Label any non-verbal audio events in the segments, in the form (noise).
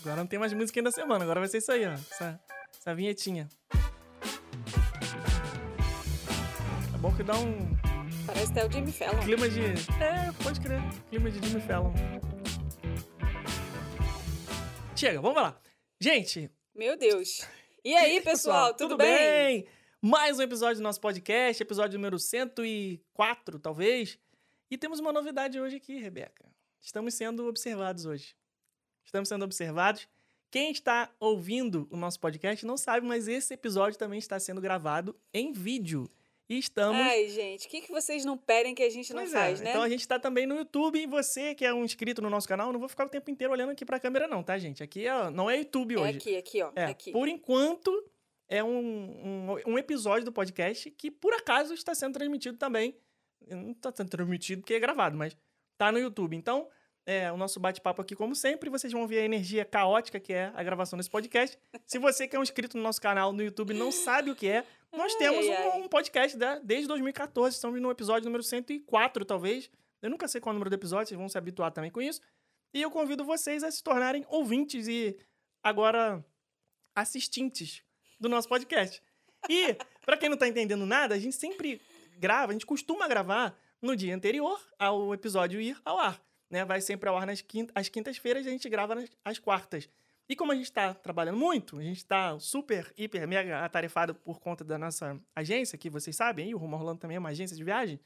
Agora não tem mais música da semana, agora vai ser isso aí, ó. Essa, essa vinhetinha. É bom que dá um Parece até o Jimmy Fallon. clima de. É, pode crer. Clima de Jimmy Fallon. Chega, vamos lá. Gente, Meu Deus. E aí, pessoal, tudo, bem? Mais um episódio do nosso podcast, episódio número 104, talvez. E temos uma novidade hoje aqui, Rebeca. Estamos sendo observados hoje. Estamos sendo observados. Quem está ouvindo o nosso podcast não sabe, mas esse episódio também está sendo gravado em vídeo. E estamos. Ai, gente, o que, que vocês não pedem que a gente não Pois faz, é, né? Então a gente tá também no YouTube e você que é um inscrito no nosso canal, não vou ficar o tempo inteiro olhando aqui pra câmera não, tá, gente? Aqui é, não é YouTube É hoje. aqui, aqui, ó. É, aqui. por enquanto é um, um, um episódio do podcast que por acaso está sendo transmitido também. Não está sendo transmitido porque é gravado, mas tá no YouTube. Então, é, o nosso bate-papo aqui, como sempre, vocês vão ver a energia caótica que é a gravação desse podcast. Se você que é um inscrito no nosso canal no YouTube não sabe o que é, nós Ai, temos um, um podcast da- desde 2014. Estamos no episódio número 104, talvez. Eu nunca sei qual é o número do episódio, vocês vão se habituar também com isso. E eu convido vocês a se tornarem ouvintes e agora assistentes do nosso podcast. E, pra quem não tá entendendo nada, a gente sempre grava, a gente costuma gravar no dia anterior ao episódio ir ao ar. Né? Vai sempre ao ar nas quinta, às quintas-feiras e a gente grava nas, às quartas. E como a gente está trabalhando muito, a gente está super, hiper, mega atarefado por conta da nossa agência, que vocês sabem, aí, o Rumo Orlando também é uma agência de viagem,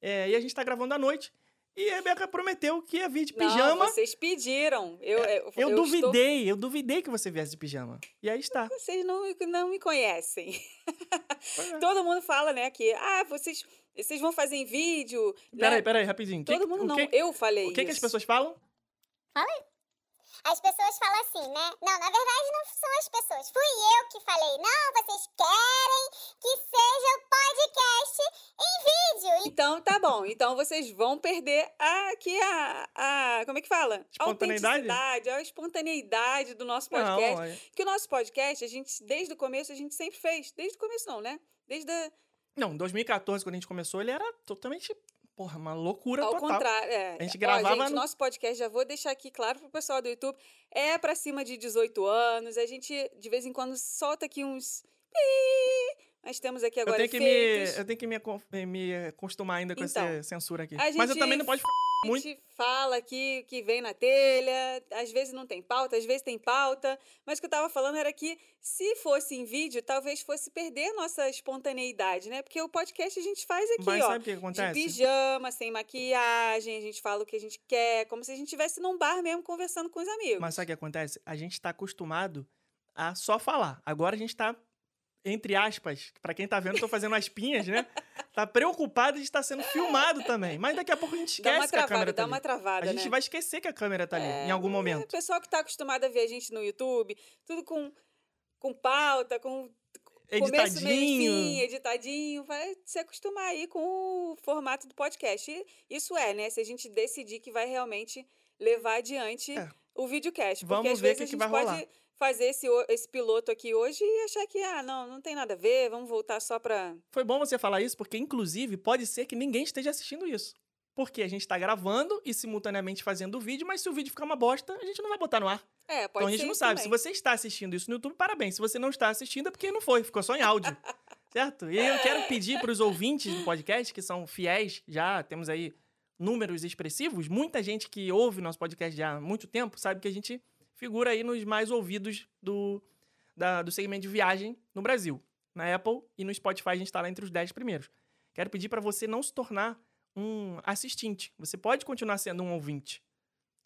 é, e a gente está gravando à noite. E a Rebeca prometeu que ia vir de Não, pijama. vocês pediram. Eu, eu, Eu, eu estou- duvidei, eu duvidei que você viesse de pijama. E aí está. Vocês não, não me conhecem. É. (laughs) Todo mundo fala, né, que ah, vocês, vocês vão fazer em vídeo. né? Peraí, peraí, rapidinho. Todo Que- mundo não. que- Eu falei O que, que as isso. pessoas falam? As pessoas falam assim, né? Não, na verdade não são as pessoas. Fui eu que falei. Não, vocês querem que seja o podcast em vídeo. Então tá bom. Então vocês vão perder a, aqui a, a. Como é que fala? A Espontaneidade? autenticidade, a espontaneidade do nosso podcast. Não, é- Que o nosso podcast, a gente, desde o começo, a gente sempre fez. Desde o começo, não, né? Desde a, não, 2014, quando a gente começou, ele era totalmente, porra, uma loucura ao total. contrário. É. A gente Ó, gravava gente, no- nosso podcast, já vou deixar aqui claro pro pessoal do YouTube, é pra cima de 18 anos. A gente, de vez em quando, solta aqui uns. Nós temos aqui Eu agora tenho que, me, eu tenho que me, me acostumar ainda com Então, essa censura aqui. Mas eu gente também não pode ficar A muito. gente fala aqui que vem na telha, às vezes não tem pauta, às vezes tem pauta, mas o que eu tava falando era que se fosse em vídeo, talvez fosse perder nossa espontaneidade, né? Porque o podcast a gente faz aqui, Mas ó. sabe o que acontece? De pijama, sem maquiagem, a gente fala o que a gente quer, como se a gente estivesse num bar mesmo conversando com os amigos. Mas sabe o que acontece? A gente tá acostumado a só falar. Agora a gente tá, entre aspas, pra quem tá vendo, tô fazendo aspinhas, né? Tá preocupado de estar sendo filmado também. Mas daqui a pouco a gente esquece uma que a câmera travada, tá dá uma ali. travada, A gente né? vai esquecer que a câmera tá ali, É, em algum O momento. pessoal que tá acostumado a ver a gente no YouTube, tudo com, com pauta, com Começo, meio fim, Editadinho. editadinho, vai se acostumar aí com o formato do podcast. E isso é, né? Se a gente decidir que vai realmente levar adiante É. o videocast. Porque Vamos às ver o vezes que a que vai pode rolar. Fazer esse, esse piloto aqui hoje e achar que, ah, não, não tem nada a ver, vamos voltar só pra. Foi bom você falar isso, porque, inclusive, pode ser que ninguém esteja assistindo isso. Porque a gente tá gravando e simultaneamente fazendo o vídeo, mas se o vídeo ficar uma bosta, a gente não vai botar no ar. É, pode então a gente não sabe. Se também. você está assistindo isso no YouTube, parabéns. Se você não está assistindo, é porque não foi, ficou só em áudio. (laughs) certo? E eu quero pedir para os ouvintes do podcast, que são fiéis, já temos aí números expressivos. Muita gente que ouve nosso podcast já há muito tempo sabe que a gente figura aí nos mais ouvidos do, da- do segmento de viagem no Brasil. Na Apple e no Spotify a gente está lá entre os 10 primeiros. Quero pedir para você não se tornar um assistente. Você pode continuar sendo um ouvinte.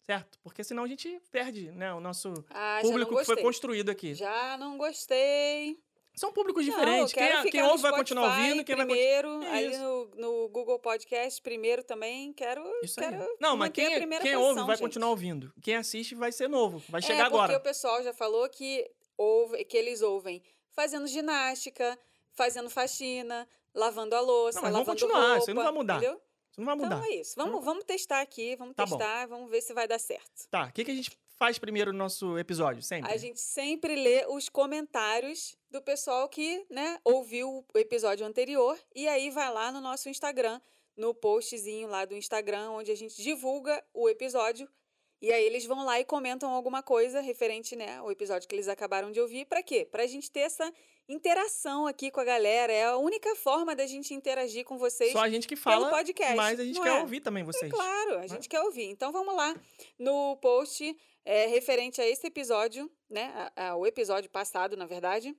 Certo? Porque senão a gente perde né, o nosso Ah, público que foi construído aqui. Já não gostei. São públicos Não, diferentes. quem, ouve vai continuar ouvindo, quem vai continuar. primeiro, É ali no, no Google Podcast primeiro também, quero, Isso aí. quero Não, mas quem, primeira quem posição, ouve vai gente. continuar ouvindo. Quem assiste vai ser novo. Vai chegar é, porque agora. o pessoal já falou que, ouve, que eles ouvem fazendo ginástica, fazendo faxina, lavando a louça, Não, mas vamos lavando continuar, roupa, isso aí não vai mudar. Entendeu? Isso não vai mudar. Então é isso. Vamos, vamos testar aqui, vamos Tá bom. testar, vamos ver se vai dar certo. Tá, o que, que a gente faz primeiro no nosso episódio? Sempre. A gente sempre lê os comentários do pessoal que, né, ouviu o episódio anterior e aí vai lá no nosso Instagram, no postzinho lá do Instagram, onde a gente divulga o episódio E aí eles vão lá e comentam alguma coisa referente, né, ao episódio que eles acabaram de ouvir. Pra quê? Pra gente ter essa interação aqui com a galera. É a única forma da gente interagir com vocês. Só a gente que fala, podcast, mas a gente quer é? ouvir também vocês. Claro, a gente quer ouvir. Então vamos lá no post é, referente a esse episódio, né? a- a- o episódio passado, na verdade,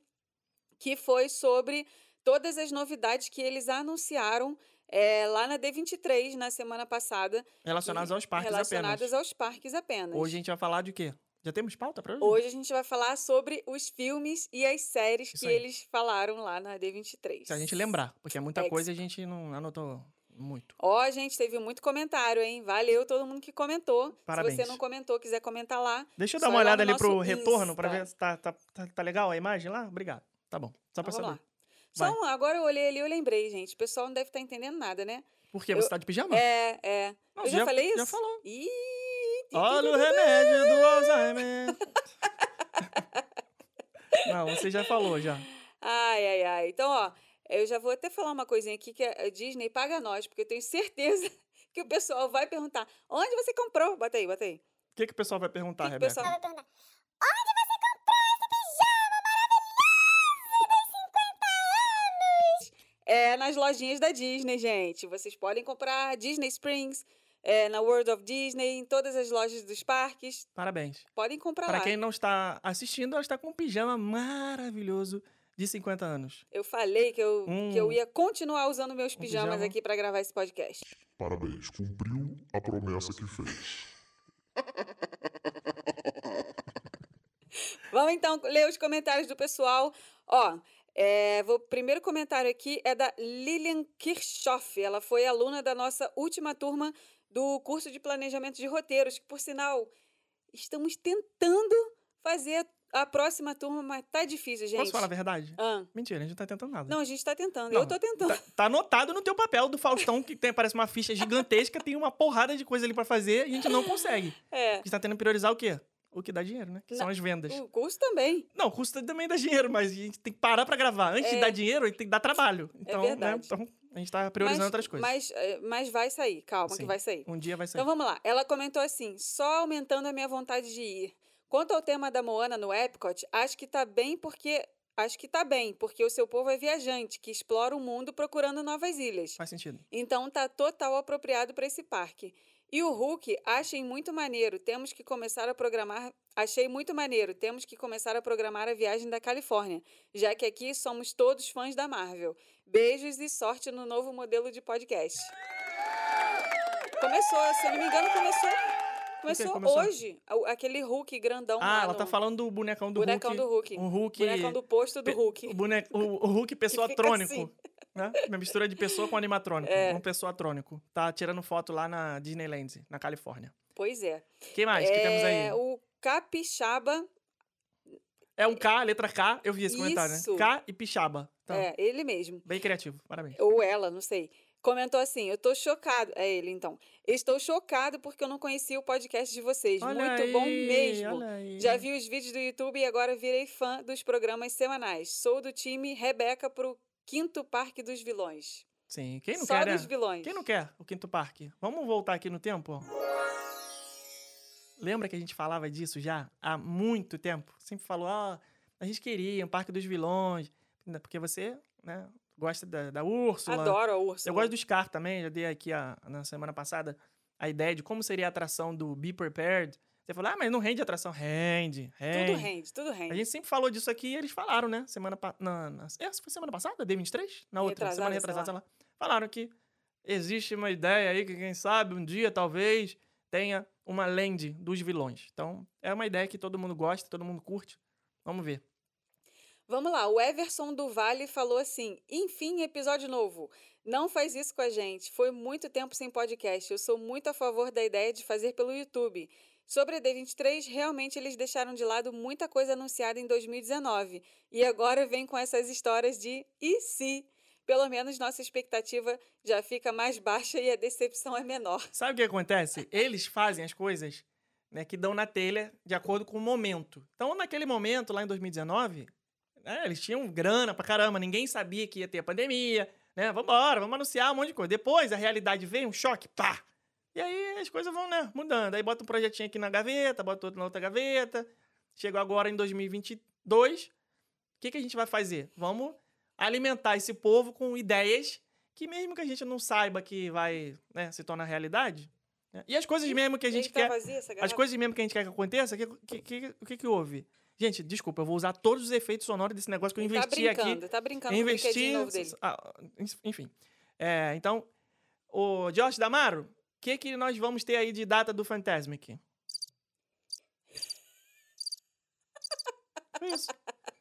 que foi sobre todas as novidades que eles anunciaram é, lá na D23 na semana passada. Relacionados aos parques relacionadas apenas. aos parques apenas. Hoje a gente vai falar de quê? Já temos pauta pra hoje? Hoje a gente vai falar sobre os filmes e as séries Isso que aí. eles falaram lá na D23. Se a gente lembrar, porque é muita coisa e a gente não anotou muito. Ó, gente, teve muito comentário, hein? Valeu todo mundo que comentou. Parabéns. Se você não comentou, quiser comentar lá, Deixa eu dar uma olhada ali pro retorno pra Insta. ver se tá, tá, tá, tá legal a imagem lá. Obrigado. Tá bom. Só pra Vamos saber. lá. Só um, agora eu olhei ali e eu lembrei, gente. O pessoal não deve estar entendendo nada, né? Por quê? Eu- Você tá de pijama? É, é. Não, eu você já, falei isso? Já falou. Ih, Olha o remédio do Alzheimer. (laughs) Não, você já falou, já. Ai, ai, ai. Então, ó, eu já vou até falar uma coisinha aqui que a Disney paga nós, porque eu tenho certeza (laughs) que o pessoal vai perguntar: onde você comprou? Bota aí, bota aí. O que, que o pessoal vai perguntar, Que que o Rebeca? pessoal- vai perguntar: É nas lojinhas da Disney, gente. Vocês podem comprar Disney Springs, é, na World of Disney, em todas as lojas dos parques. Parabéns. Podem comprar Para lá. quem não está assistindo, ela está com um pijama maravilhoso de 50 anos. Eu falei que eu, Hum. que eu ia continuar usando meus Um pijamas pijama. aqui pra gravar esse podcast. Parabéns, cumpriu a promessa que fez. (laughs) Vamos então ler os comentários do pessoal. Ó, é, vou, primeiro comentário aqui é da Lilian Kirchhoff. Ela foi aluna da nossa última turma do curso de planejamento de roteiros, que por sinal estamos tentando fazer a próxima turma, mas tá difícil, gente. Posso falar a verdade? Ah, Mentira, a gente não tá tentando nada. não, a gente tá tentando. Não, Eu tô tentando. Tá, tá anotado no teu papel do Faustão, que tem, parece uma ficha gigantesca, tem uma porrada de coisa ali pra fazer e a gente não consegue. (laughs) É. A gente tá tendo que priorizar o quê? O que dá dinheiro, né? Que são Não, as vendas. O curso também. Não, custa também dá dinheiro, mas a gente tem que parar pra gravar. Antes de É. dar dinheiro, a gente tem que dar trabalho. Então, né? verdade. Então, a gente tá priorizando mas, outras coisas. Mas, é, mas vai sair, calma Sim. que vai sair. Um dia vai sair. Então vamos lá. Ela comentou assim: só aumentando a minha vontade de ir. Quanto ao tema da Moana no Epcot, acho que tá bem porque. Acho que tá bem, porque o seu povo é viajante, que explora o mundo procurando novas ilhas. Faz sentido. Então tá total apropriado para esse parque. E o Hulk, achei muito maneiro. Temos que começar a programar. Achei muito maneiro. Temos que começar a programar a viagem da Califórnia, já que aqui somos todos fãs da Marvel. Beijos e sorte no novo modelo de podcast. Começou, se eu não me engano, começou. Começou, começou? hoje. Aquele Hulk grandão Ah, ela no- tá falando do bonecão do bonecão Hulk. do Hulk. O Hulk. Bonecão do posto do Hulk. O, boneco, o, Hulk (laughs) pessoa trônico. assim. Né? Uma mistura de pessoa com animatrônico. É. Um pessoa trônico. Tá tirando foto lá na Disneyland, na Califórnia. Pois é. Quem mais que temos É, aí? O Capixaba É um K, letra K. Eu vi esse comentário, Isso. né? K e Pixaba. Então, É, ele mesmo. bem criativo. Parabéns. Ou ela, não sei. Comentou assim: Eu tô chocado. É ele, então. Estou chocado porque eu não conhecia o podcast de vocês. Olha Muito bom aí, mesmo. olha aí. Já vi os vídeos do YouTube e agora virei fã dos programas semanais. Sou do time Rebeca pro Quinto Parque dos Vilões. Sim, quem não Só quer, dos né? vilões. Quem não quer o Quinto Parque? Vamos voltar aqui no tempo? Lembra que a gente falava disso já há muito tempo? Sempre falou, ó, a gente queria um Parque dos Vilões, né, porque você, né, gosta da, da Úrsula. Adoro a Úrsula. Eu gosto do Scar também, já dei aqui a- na semana passada a ideia de como seria a atração do Be Prepared. Você falou, ah, mas não rende atração. Rende, rende. Tudo rende, tudo rende. A gente sempre falou disso aqui e eles falaram, né? Semana pa... na, na... Essa foi semana passada? D23? Na outra, Retrasada, semana sei retrasada, sei lá. lá. Falaram que existe uma ideia aí que, quem sabe, um dia, talvez, tenha uma land dos vilões. Então, é uma ideia que todo mundo gosta, todo mundo curte. Vamos ver. Vamos lá, o Everson do Vale falou assim: enfim, episódio novo. Não faz isso com a gente. Foi muito tempo sem podcast. Eu sou muito a favor da ideia de fazer pelo YouTube. Sobre a D23, realmente eles deixaram de lado muita coisa anunciada em 2019. E agora vem com essas histórias de e se? Pelo menos nossa expectativa já fica mais baixa (laughs) e a decepção é menor. Sabe o que acontece? Eles fazem as coisas né, que dão na telha de acordo com o momento. Então, naquele momento, lá em 2019, né, eles tinham grana pra caramba, ninguém sabia que ia ter a pandemia, né? Vambora, vamos anunciar um monte de coisa. Depois, a realidade veio, um choque, pá! E aí as coisas vão, né, mudando. Aí bota um projetinho aqui na gaveta, bota outro na outra gaveta. Chegou agora em 2022. O que, que a gente vai fazer? Vamos alimentar esse povo com ideias que mesmo que a gente não saiba que vai né, se tornar realidade. né? E as coisas mesmo que a gente quer. vazia As coisas mesmo que a gente quer que aconteça, que, que, que- o que, que houve? Gente, desculpa, eu vou usar todos os efeitos sonoros desse negócio que eu tá investi aqui. brincando, tá brincando Eu com o investi. novo dele. ah, enfim. É, então, o Josh Damaro, o que, que nós vamos ter aí de data do Fantasmic? Foi isso.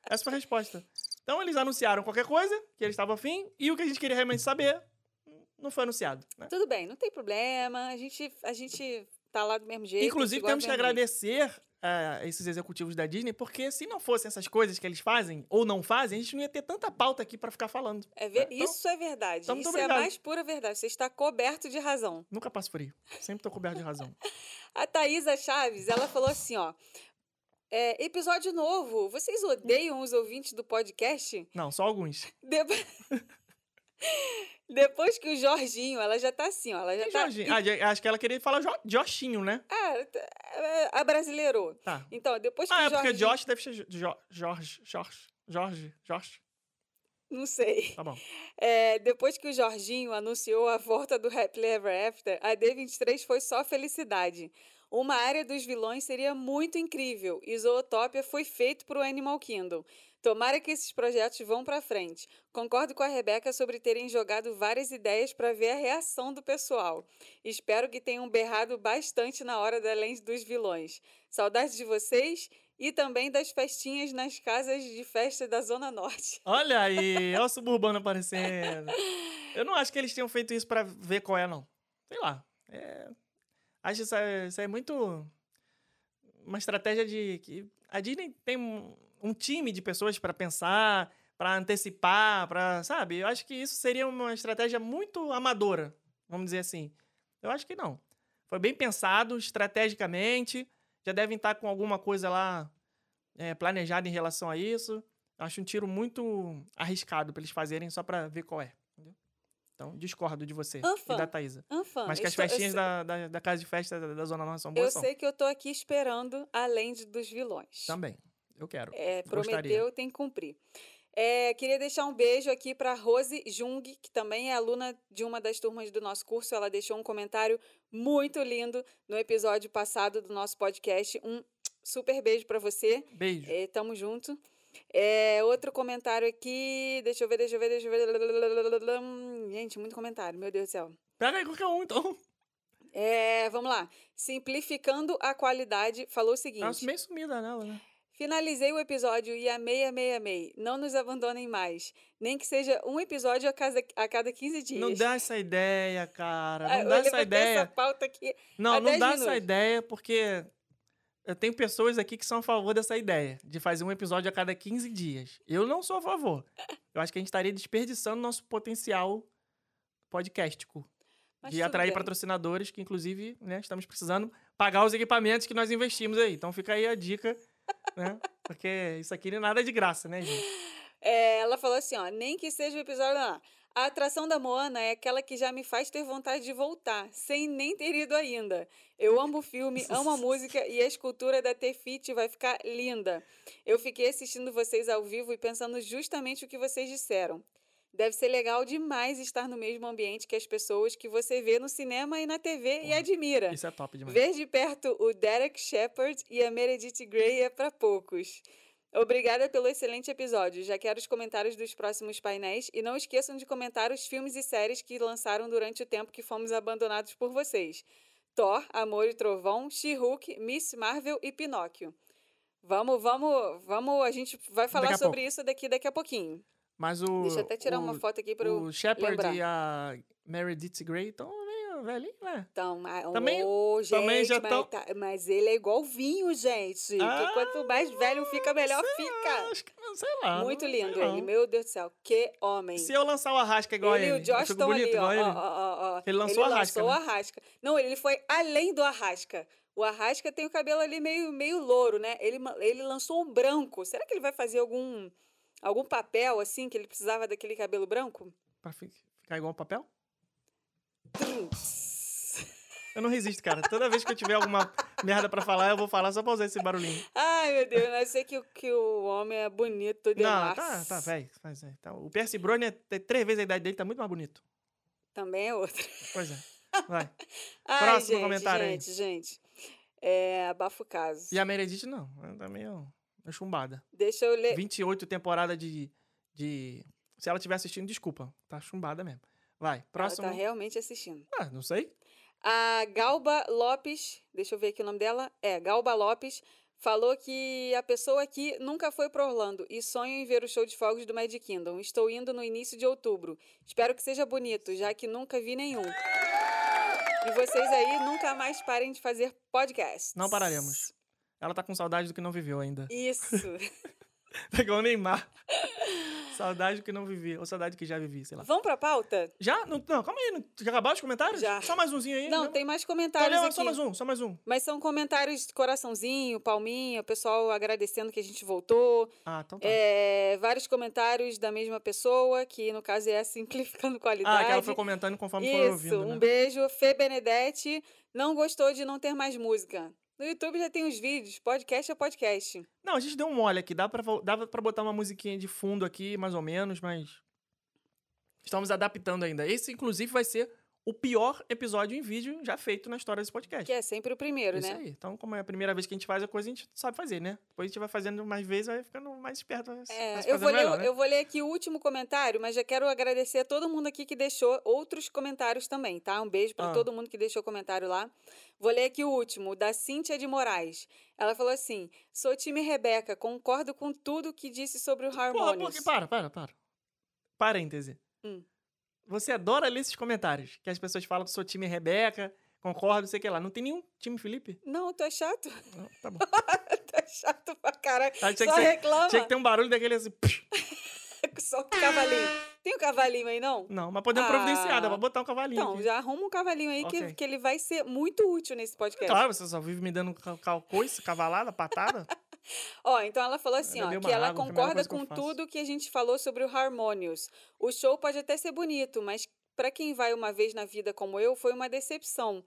Essa foi a resposta. Então, eles anunciaram qualquer coisa que eles estavam afim, e o que a gente queria realmente saber não foi anunciado. né? Tudo bem, não tem problema. A gente, a gente tá lá do mesmo jeito. Inclusive, temos que agradecer a esses executivos da Disney, porque se não fossem essas coisas que eles fazem ou não fazem, a gente não ia ter tanta pauta aqui pra ficar falando. É ver- Então, Isso é verdade. então, Isso é a mais pura verdade. Você está coberto de razão. Nunca passo frio. Sempre tô coberto de razão. (laughs) A Thaisa Chaves, ela falou assim, ó. é, episódio novo. Vocês odeiam os ouvintes do podcast? Não, só alguns. De- (laughs) Depois que o Jorginho, ela já tá assim, ó. Ela já Quem tá. Jorginho? Ah, acho que ela queria falar Jo- Joshinho, né? Ah, é, a brasileirou. Tá. Então, depois que Ah, o é porque Jorginho... Josh deve ser Jo- Jorge, Jorge, Jorge, Jorge. Não sei. Tá bom. É, depois que o Jorginho anunciou a volta do Happily Ever After, a D23 foi só felicidade. Uma área dos vilões seria muito incrível e Zootopia foi feito para o Animal Kingdom. Tomara que esses projetos vão para frente. Concordo com a Rebeca sobre terem jogado várias ideias para ver a reação do pessoal. Espero que tenham berrado bastante na hora da lente dos vilões. Saudades de vocês e também das festinhas nas casas de festa da Zona Norte. (laughs) Olha aí, olha o suburbano aparecendo. Eu não acho que eles tenham feito isso pra ver qual é, não. Sei lá. É... Acho isso, é- isso é muito. Uma estratégia de. que A Disney tem um, time de pessoas pra pensar, pra antecipar, pra. Sabe? Eu acho que isso seria uma estratégia muito amadora, vamos dizer assim. Eu acho que não. Foi bem pensado, estrategicamente. Já devem estar com alguma coisa lá é, planejada em relação a isso. Acho um tiro muito arriscado pra eles fazerem só pra ver qual é. entendeu? Então, discordo de você Anfã, e da Thaisa. Anfã, Mas que eu as estou- eu festinhas da, da, da casa de festa da, da Zona Norte são Eu boas, são. sei que eu tô aqui esperando além de- dos vilões. Também. Eu quero. É, Gostaria. prometeu, tem que cumprir. É, queria deixar um beijo aqui para Rose Jung, que também é aluna de uma das turmas do nosso curso. Ela deixou um comentário muito lindo no episódio passado do nosso podcast. Um super beijo para você. Beijo. É, tamo junto. É, outro comentário aqui. Deixa eu ver, deixa eu ver, deixa eu ver. Gente, muito comentário, meu Deus do céu. Pega aí qualquer um, então. É, vamos lá. Simplificando a qualidade, falou o seguinte. Nossa, meio sumida nela, né? Finalizei o episódio e amei, amei, amei. Não nos abandonem mais. Nem que seja um episódio a, casa, a cada 15 dias. Não dá essa ideia, cara. Ah, Não dá essa ideia. essa pauta aqui. Não, não 10 dá essa minutos. ideia porque eu tenho pessoas aqui que são a favor dessa ideia, de fazer um episódio a cada 15 dias. Eu não sou a favor. Eu acho que a gente estaria desperdiçando nosso potencial podcastico. Mas de atrair bem. patrocinadores, que inclusive, né, estamos precisando pagar os equipamentos que nós investimos aí. Então fica aí a dica, né? Porque isso aqui não é nada de graça, né, gente? É, ela falou assim, ó, nem que seja o episódio lá. A atração da Moana é aquela que já me faz ter vontade de voltar, sem nem ter ido ainda. Eu amo o filme, (laughs) amo a música e a escultura da Tefiti vai ficar linda. Eu fiquei assistindo vocês ao vivo e pensando justamente o que vocês disseram. Deve ser legal demais estar no mesmo ambiente que as pessoas que você vê no cinema e na TV e Porra, admira. Isso é top demais. Ver de perto o Derek Shepard e a Meredith Grey é para poucos. Obrigada pelo excelente episódio. Já quero os comentários dos próximos painéis e não esqueçam de comentar os filmes e séries que lançaram durante o tempo que fomos abandonados por vocês. Thor, Amor e Trovão, She-Hulk, Miss Marvel e Pinóquio. Vamos, vamos, vamos, a gente vai falar sobre isso daqui daqui a pouquinho. Mas o. Deixa eu até tirar o, uma foto aqui para O Shepard lembrar. e a Meredith Grey estão meio velhinhos, né? Então, Também- ô, gente, também já mas, tão- tá- mas ele é igual vinho, gente. Ah, quanto mais velho fica, melhor fica. lá, acho que, sei lá. Muito não lindo não. ele, meu Deus do céu. Que homem. Se eu lançar o Arrasca igual ele a e ele, o Josh estão ali, ó, ele. ó, ó, ó. Ele lançou o Arrasca, lançou o né? Arrasca. Não, ele foi além do Arrasca. O Arrasca tem o cabelo ali meio, meio louro, né? Ele, ele lançou um branco. Será que ele vai fazer algum, algum papel, assim, que ele precisava daquele cabelo branco? Pra fi- ficar igual um papel? Eu não resisto, cara. Toda vez que eu tiver alguma merda pra falar, eu vou falar só pra usar esse barulhinho. Ai, meu Deus, eu sei que, o- que o homem é bonito Não, demais. tá, tá, velho. Faz- é, tá. O Percy Brony tem três vezes a idade dele, tá muito mais bonito. Também é outro. Pois é. Vai. (laughs) Ai, Próximo gente, comentário aí. gente, gente. É, abafa o caso. E a Meredith, não. Ela tá meio, meio chumbada. Deixa eu ler. 28 temporada de, de. Se ela estiver assistindo, desculpa. Tá chumbada mesmo. Vai, próximo. Ela tá realmente assistindo. Ah, não sei. A Galba Lopes, deixa eu ver aqui o nome dela. É, Galba Lopes, falou que a pessoa aqui nunca foi para Orlando e sonho em ver o show de fogos do Magic Kingdom. Estou indo no início de outubro. Espero que seja bonito, já que nunca vi nenhum. E vocês aí nunca mais parem de fazer podcast. Não pararemos. Ela tá com saudade do que não viveu ainda. Isso. (laughs) Tá igual o Neymar. saudade do que não vivi. Ou saudade do que já vivi, sei lá. Vamos pra pauta? Já? Não, não calma aí. Não, já acabaram os comentários? Já. Só mais umzinho aí. Não, né? tem mais Então, comentários aqui. só mais um, só mais um. Mas são comentários de coraçãozinho, palminha, o pessoal agradecendo que a gente voltou. Ah, então tá. É, vários comentários da mesma pessoa, que no caso é Simplificando Qualidade. ah, que ela foi comentando conforme foi Isso, ouvindo, um né? beijo. Fê Benedetti não gostou de não ter mais música. No YouTube já tem os vídeos, podcast é podcast. Não, a gente deu um mole aqui. Dava pra botar uma musiquinha de fundo aqui, mais ou menos, mas... Estamos adaptando ainda. Esse, inclusive, vai ser o pior episódio em vídeo já feito na história desse podcast. Que é sempre o primeiro, Isso né? aí. Então, como é a primeira vez que a gente faz a coisa, a gente sabe fazer, né? Depois a gente vai fazendo mais vezes, vai ficando mais esperto. É, eu, vou ler, melhor, né? eu vou ler aqui o último comentário, mas já quero agradecer a todo mundo aqui que deixou outros comentários também, tá? Um beijo para Ah. todo mundo que deixou comentário lá. Vou ler aqui o último, da Cíntia de Moraes. Ela falou assim: sou time Rebeca, concordo com tudo que disse sobre o Porra, Harmonious. porque, para, para, para. Parêntese. Hum. Você adora ler esses comentários, que as pessoas falam que sou time Rebeca, concordo, sei que lá. Não tem nenhum time Felipe? Não, tu é chato. Não, tá bom. (laughs) tu é chato pra caralho. Ah, tinha, Só que reclama. tinha que ter um barulho daquele assim. (laughs) Só com cavalinho. Tem um cavalinho aí, não? Não, mas podemos providenciar, dá Ah. pra botar um cavalinho. Então, aqui. já arruma um cavalinho aí que, Ok. que ele vai ser muito útil nesse podcast. Claro, você só vive me dando cal- cal- coice, cavalada, patada. (laughs) Ó, então ela falou assim, ó, que ela água, concorda que com tudo que a gente falou sobre o Harmonious. O show pode até ser bonito, mas pra quem vai uma vez na vida como eu, foi uma decepção.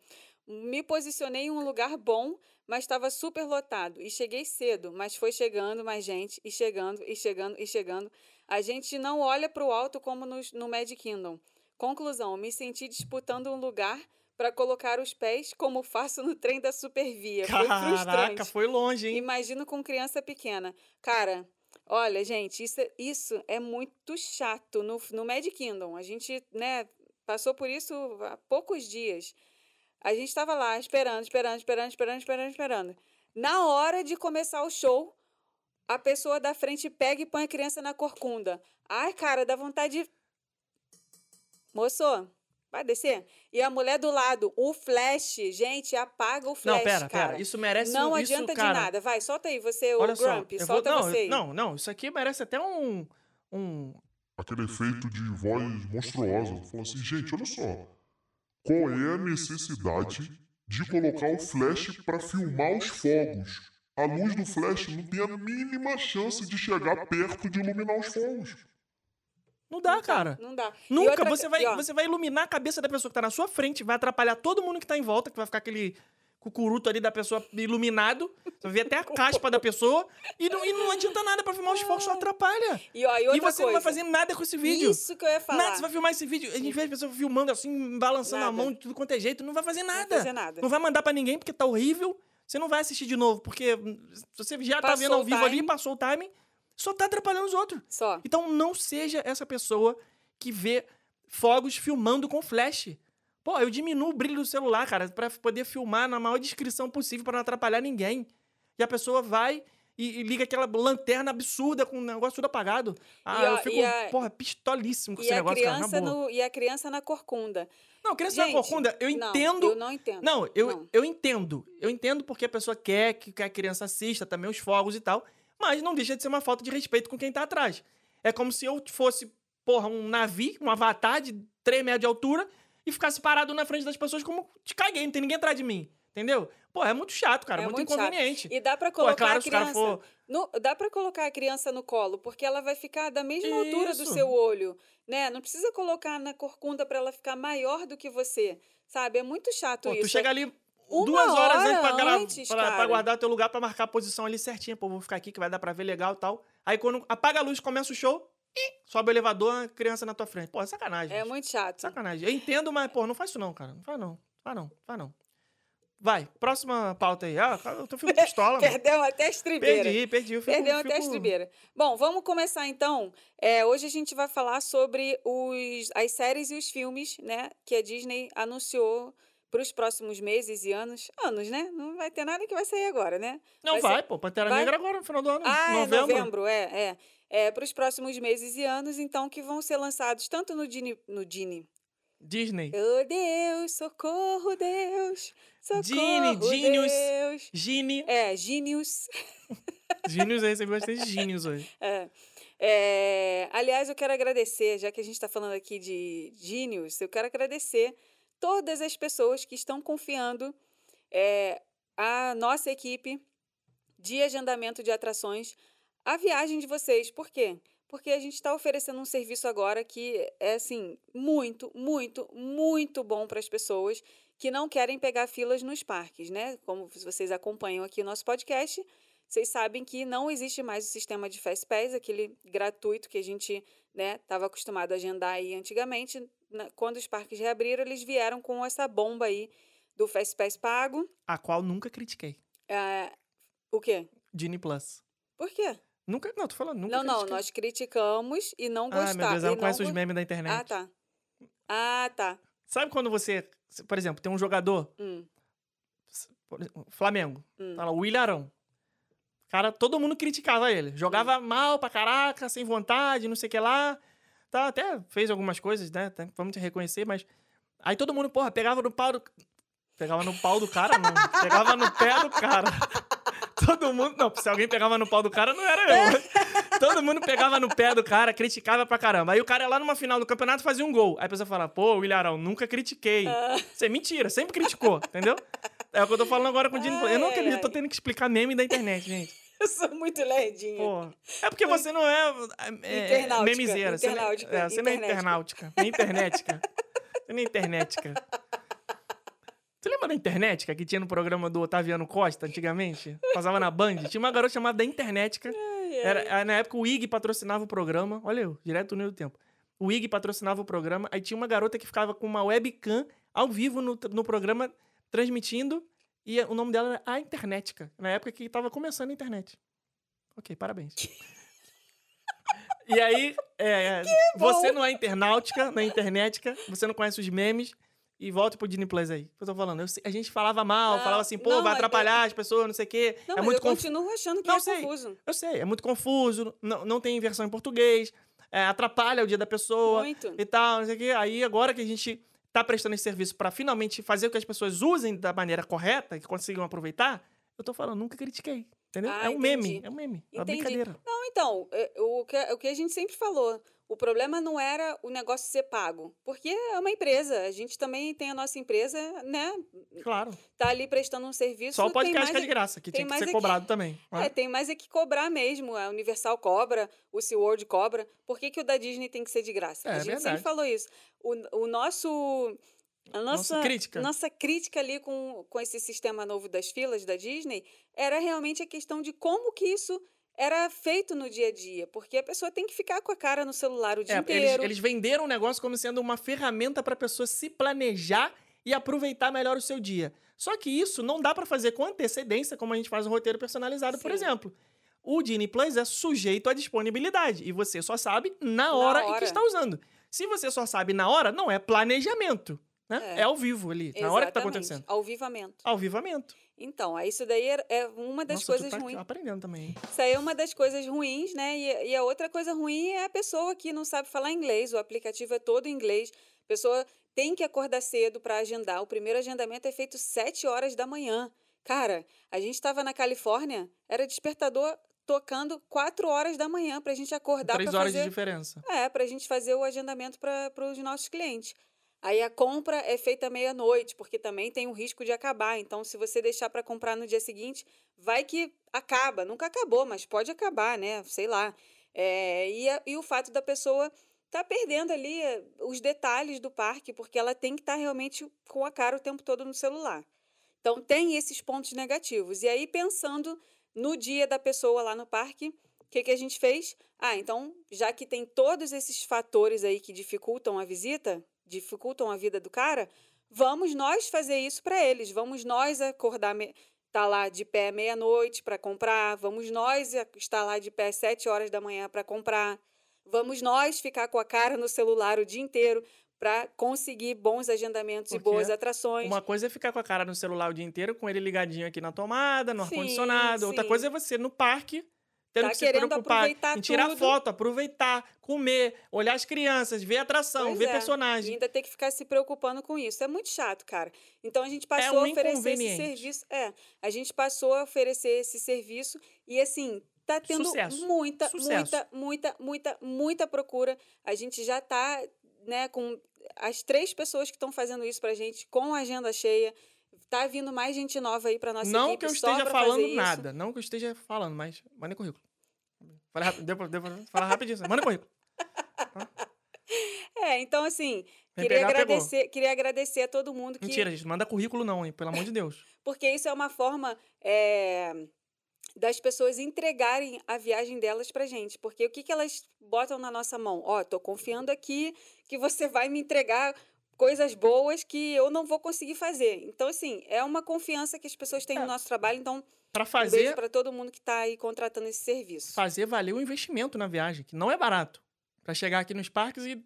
Me posicionei em um lugar bom, mas estava super lotado. E cheguei cedo, mas foi chegando mais gente, e chegando, e chegando, e chegando. A gente não olha pro alto como no, no Magic Kingdom. Conclusão, me senti disputando um lugar para colocar os pés, como faço no trem da Supervia. Foi Caraca, frustrante. foi longe, hein? Imagino com criança pequena. Cara, olha, gente, isso, é- isso é muito chato no, no Magic Kingdom. A gente, né, passou por isso há poucos dias. A gente estava lá esperando, esperando, esperando, esperando, esperando, esperando. Na hora de começar o show, a pessoa da frente pega e põe a criança na corcunda. Ai, cara, dá vontade de. Moço, vai descer? E a mulher do lado, o flash, gente, apaga o flash. Não, pera, cara. pera. Isso merece Não um- adianta isso, cara, de nada. Vai, solta aí, você, o Olha só, Grump. eu vou- Solta não, você aí. Não, não, isso aqui merece até um. um Aquele efeito de voz monstruosa. Falou assim, gente, olha só. Qual é a necessidade de colocar o flash para filmar os fogos? A luz do flash não tem a mínima chance de chegar perto de iluminar os fogos. Não dá, Não dá, cara. Não dá. Nunca outra- você vai, e, você vai iluminar a cabeça da pessoa que tá na sua frente, vai atrapalhar todo mundo que tá em volta, que vai ficar aquele cucuruto ali da pessoa iluminado. Você vai ver até a (laughs) caspa da pessoa e não, e não adianta nada pra filmar os fogos, só atrapalha. E, ó, e E, você não vai coisa. fazer nada com esse vídeo. Isso que eu ia falar. Nada, você vai filmar esse vídeo. A gente vê as pessoas filmando assim, balançando a Nada. mão de tudo quanto é jeito. Não vai fazer Não vai nada. fazer nada. Não vai mandar pra ninguém porque tá horrível. Você não vai assistir de novo, porque você já tá Passou vendo ao o vivo ali, passou o timing, só tá atrapalhando os outros. Só. Então não seja essa pessoa que vê fogos filmando com flash. Pô, eu diminuo o brilho do celular, cara, pra poder filmar na maior descrição possível pra não atrapalhar ninguém. E a pessoa vai e, e liga aquela lanterna absurda com o negócio tudo apagado. Ah, E, ó, eu fico, a- porra, pistolíssimo com E esse a, negócio, cara, na boa. no, e a criança na corcunda. Não, criança na Gente, corcunda, eu não, entendo. eu não entendo. Não, eu, Não. eu entendo. Eu entendo porque a pessoa quer que, que a criança assista também os fogos e tal, mas não deixa de ser uma falta de respeito com quem tá atrás. É como se eu fosse, porra, um navio, um avatar de 3 metros de altura e ficasse parado na frente das pessoas como te caguei, não tem ninguém atrás de mim. Entendeu? Pô, é muito chato, cara. É muito, muito chato. inconveniente. E dá pra Pô, é colocar claro, a criança. for. No- dá pra colocar a criança no colo, porque ela vai ficar da mesma altura do Isso. seu olho, né? Não precisa colocar na corcunda pra ela ficar maior do que você, sabe? É muito chato Pô, isso. tu chega ali Uma duas horas antes pra, hora gra- antes, pra- pra guardar teu lugar pra marcar a posição ali certinha. Pô, vou ficar aqui que vai dar pra ver legal e tal. Aí quando apaga a luz, começa o show, sobe o elevador, criança na tua frente. Pô, é sacanagem. É gente. muito chato. Sacanagem. Eu entendo, mas, pô, não faz isso não, cara. Não faz não. Faz não. Faz não. Vai, próxima pauta aí. Ah, eu tô ficando pistola, (laughs) mano. Perdeu até a estribeira. Perdi, perdi. Eu fico, Perdeu até a fico- estribeira. Bom, vamos começar então. É, hoje a gente vai falar sobre os, as séries e os filmes, né? Que a Disney anunciou para os próximos meses e anos. Anos, né? Não vai ter nada que vai sair agora, né? Não, Vai vai, ser- pô. Pantera vai- Negra agora, no final do ano. Ah, novembro. é novembro, é, é. É, para os próximos meses e anos, então, que vão ser lançados tanto no Disney. No Disney. Disney. Oh, Deus, socorro, Deus. Socorro, Disney, Genius. Deus. Gini. É, Genius. Aí, você gosta de gênios hoje. (laughs) É. É, aliás, eu quero agradecer, já que a gente está falando aqui de Genius, eu quero agradecer todas as pessoas que estão confiando é, a nossa equipe de agendamento de atrações a viagem de vocês. Por quê? Porque a gente está oferecendo um serviço agora que é assim muito, muito, muito bom para as pessoas que não querem pegar filas nos parques, né? Como vocês acompanham aqui o nosso podcast, vocês sabem que não existe mais o sistema de Fast Pass, aquele gratuito que a gente estava acostumado a agendar aí antigamente. Na- Quando os parques reabriram, eles vieram com essa bomba aí do Fast Pass pago. A qual nunca critiquei. É, o quê? Disney Plus. Por quê? Nunca, não, tô falando, nunca não, não, critiquei. nós criticamos e não Ah, gostamos. meu Deus, ela conhece os memes da internet. Ah, tá. Ah, tá. Sabe quando você, por exemplo, tem um jogador, Hum, Flamengo, hum. tá lá, o Willian Arão. Cara, todo mundo criticava ele. Jogava mal pra caraca, sem vontade, não sei o que lá. Tá, até fez algumas coisas, né? Vamos te reconhecer, mas. Aí todo mundo, porra, pegava no pau do. Pegava no pau do cara, não. Pegava no pé do cara. (laughs) Todo mundo. Não, se alguém pegava no pau do cara, não era eu. Todo mundo pegava no pé do cara, criticava pra caramba. Aí o cara lá numa final do campeonato fazia um gol. Aí a pessoa fala, pô, William Arão, nunca critiquei. Ah. Isso é mentira, sempre criticou, entendeu? É o que eu tô falando agora com o Dino. Eu não acredito, tô tendo que explicar meme da internet, gente. Eu sou muito lerdinha. É porque você não é, é Internautica, memezeira. Você não, internautica, é, você não é internautica. Nem internetica. Você nem é internetica. Você lembra da internetica que tinha no programa do Otaviano Costa antigamente? Passava na Band? Tinha uma garota chamada da. Era, na época o IG patrocinava o programa. Olha eu, direto no do tempo. O IG patrocinava o programa. Aí tinha uma garota que ficava com uma webcam ao vivo no, no programa, transmitindo. E o nome dela era A Internetica. Na época que tava começando a internet. Ok, parabéns. E aí, é, você não é internautica, não é internetica, você não conhece os memes. E volta pro Disney Plus aí. Eu tô falando. eu a gente falava mal, Não, falava assim, pô, não, vai atrapalhar as pessoas, não sei o quê. Não, é muito eu confuso. continuo achando que Não, é sei. confuso. Eu sei, é muito confuso, não, não tem versão em português, é, atrapalha o dia da pessoa Muito. e tal, não sei o quê. Aí agora que a gente tá prestando esse serviço pra finalmente fazer com que as pessoas usem da maneira correta, que consigam aproveitar, eu tô falando, nunca critiquei, entendeu? Ah, é um meme, entendi. é um meme, é uma brincadeira. Não, então, é, o que, o que a gente sempre falou, o problema não era o negócio ser pago, porque é uma empresa, a gente também tem a nossa empresa, né, Claro. tá ali prestando um serviço. Só o podcast que é é- de graça, que tem tinha que ser é que- cobrado também. não é? É, tem mais é que cobrar mesmo. A Universal cobra, o SeaWorld cobra. Por que, que o da Disney tem que ser de graça? É, a gente verdade. sempre falou isso. O, o nosso. A nossa, Nossa crítica. nossa crítica ali com, com esse sistema novo das filas da Disney era realmente a questão de como que isso era feito no dia a dia. Porque a pessoa tem que ficar com a cara no celular o dia É, inteiro. eles, eles venderam o negócio como sendo uma ferramenta para a pessoa se planejar e aproveitar melhor o seu dia. Só que isso não dá para fazer com antecedência, como a gente faz um roteiro personalizado, por Sim. exemplo. O Disney Plus é sujeito à disponibilidade e você só sabe na hora, em que hora. está usando. Se você só sabe na hora, não é planejamento, né? É, É. ao vivo ali, na hora que está Exatamente, acontecendo. Ao vivamento. Ao vivamento. Então, aí isso daí é- é uma das Nossa, coisas tá ruins. aprendendo também. hein? Isso aí é uma das coisas ruins, né? E, e a outra coisa ruim é a pessoa que não sabe falar inglês. O aplicativo é todo em inglês. A pessoa tem que acordar cedo para agendar. O primeiro agendamento é feito 7 horas da manhã. Cara, a gente estava na Califórnia, era despertador tocando 4 horas da manhã para a gente acordar Três para horas fazer... de diferença. É, para a gente fazer o agendamento para os nossos clientes. Aí a compra é feita meia-noite, porque também tem o risco de acabar. Então, se você deixar para comprar no dia seguinte, vai que acaba. Nunca acabou, mas pode acabar, né? Sei lá. É, e, a- e o fato da pessoa tá perdendo ali eh, os detalhes do parque, porque ela tem que estar realmente com a cara o tempo todo no celular. Então, tem esses pontos negativos. E aí, pensando no dia da pessoa lá no parque, o que, que a gente fez? Ah, então, já que tem todos esses fatores aí que dificultam a visita, dificultam a vida do cara, vamos nós fazer isso para eles. Vamos nós acordar, me... tá lá de pé meia-noite para comprar, vamos nós estar lá de pé sete horas da manhã para comprar, vamos nós ficar com a cara no celular o dia inteiro para conseguir bons agendamentos e Porque boas atrações. Uma coisa é ficar com a cara no celular o dia inteiro, com ele ligadinho aqui na tomada, no ar-condicionado. Outra coisa é você no parque, tendo Tá que se preocupar em tirar tudo. foto, aproveitar, comer, olhar as crianças, ver atração, Pois ver é, personagem. E ainda ter que ficar se preocupando com isso. É muito chato, cara. Então a gente É passou um a oferecer esse serviço. É, a gente passou a oferecer esse serviço e assim, tá tendo Sucesso. muita, Sucesso. muita, muita, muita, muita procura. A gente já tá, né, com as três pessoas que estão fazendo isso pra gente com a agenda cheia. Tá vindo mais gente nova aí pra nossa Não equipe que eu esteja falando nada. Não que eu esteja falando, mas manda currículo. Fala rápido, deu pra, deu pra falar rapidinho. Manda currículo. É, então assim, queria pegar, pegou. agradecer, queria agradecer a todo mundo que Mentira, gente. Manda currículo não, hein? Pelo amor de Deus. porque isso é uma forma é, das pessoas entregarem a viagem delas pra gente. Porque o que, que elas botam na nossa mão? Ó, tô confiando aqui que você vai me entregar coisas boas que eu não vou conseguir fazer. Então, assim, é uma confiança que as pessoas têm É. no nosso trabalho. Então, um beijo fazer, para todo mundo que está aí contratando esse serviço. fazer valer o investimento na viagem, que não é barato. Pra chegar aqui nos parques e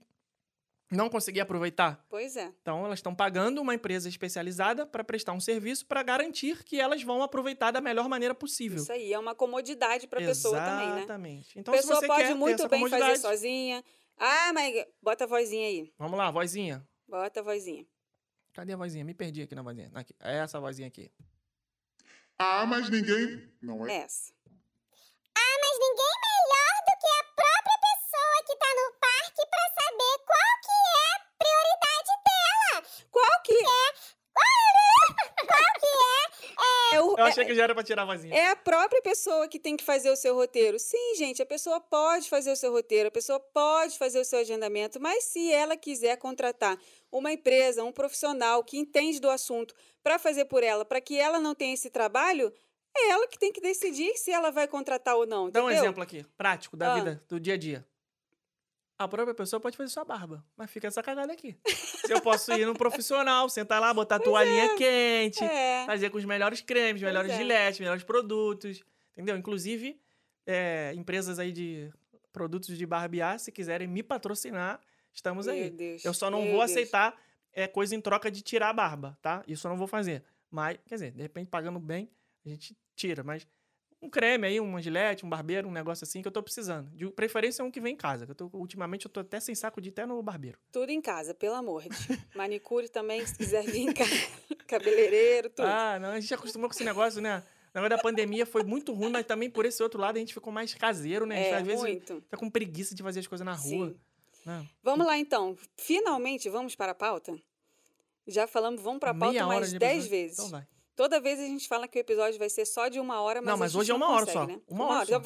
não conseguir aproveitar. Pois é. Então, elas estão pagando uma empresa especializada para prestar um serviço para garantir que elas vão aproveitar da melhor maneira possível. Isso aí é uma comodidade para a pessoa também, né? Exatamente. Então, a pessoa pode muito bem fazer sozinha. Ah, mas bota a vozinha aí. Vamos lá, vozinha. Bota a vozinha. Cadê a vozinha? Me perdi aqui na vozinha. Aqui. É essa vozinha aqui. Ah, mas ninguém. Não é? Essa. Ah, mas ninguém melhor do que a própria pessoa que tá no parque pra saber qual que é a prioridade dela. Qual que Qual que é? é. Eu é- achei que já era pra tirar a vozinha. É a própria pessoa que tem que fazer o seu roteiro. Sim, gente, a pessoa pode fazer o seu roteiro, a pessoa pode fazer o seu agendamento, mas se ela quiser contratar uma empresa, um profissional que entende do assunto para fazer por ela, para que ela não tenha esse trabalho, é ela que tem que decidir se ela vai contratar ou não. Dá um entendeu? exemplo aqui, prático, da Ah. vida, do dia a dia. A própria pessoa pode fazer sua barba, mas fica essa cagada aqui. Se eu posso ir num profissional, sentar lá, botar a toalhinha quente, É. fazer com os melhores cremes, Pois melhores é. giletes, melhores produtos, entendeu? Inclusive, é, empresas aí de produtos de barbear, se quiserem me patrocinar, estamos Meu aí. Deus, Eu só não meu vou Deus. aceitar é, coisa em troca de tirar a barba, tá? Isso eu não vou fazer. Mas, quer dizer, de repente, pagando bem, a gente tira. Mas um creme aí, uma gilete, um barbeiro, um negócio assim que eu tô precisando. De preferência um que vem em casa. Que eu tô, ultimamente eu tô até sem saco de até no barbeiro. Tudo em casa, pelo amor de (laughs) Manicure também, se quiser vir em casa. (laughs) Cabeleireiro, tudo. Ah, não, a gente acostumou com esse negócio, né? O negócio da pandemia foi muito ruim, mas também por esse outro lado a gente ficou mais caseiro, né? É, às vezes muito. fica com preguiça de fazer as coisas na rua. Sim. né? Vamos lá, então. Finalmente, vamos para a pauta? Já falamos, vamos para a pauta hora mais de 10 episódio. vezes. Então vai. Toda vez a gente fala que o episódio vai ser só de uma hora, mas Não, mas gente hoje é não uma hora consegue, só. Né? Uma hora só.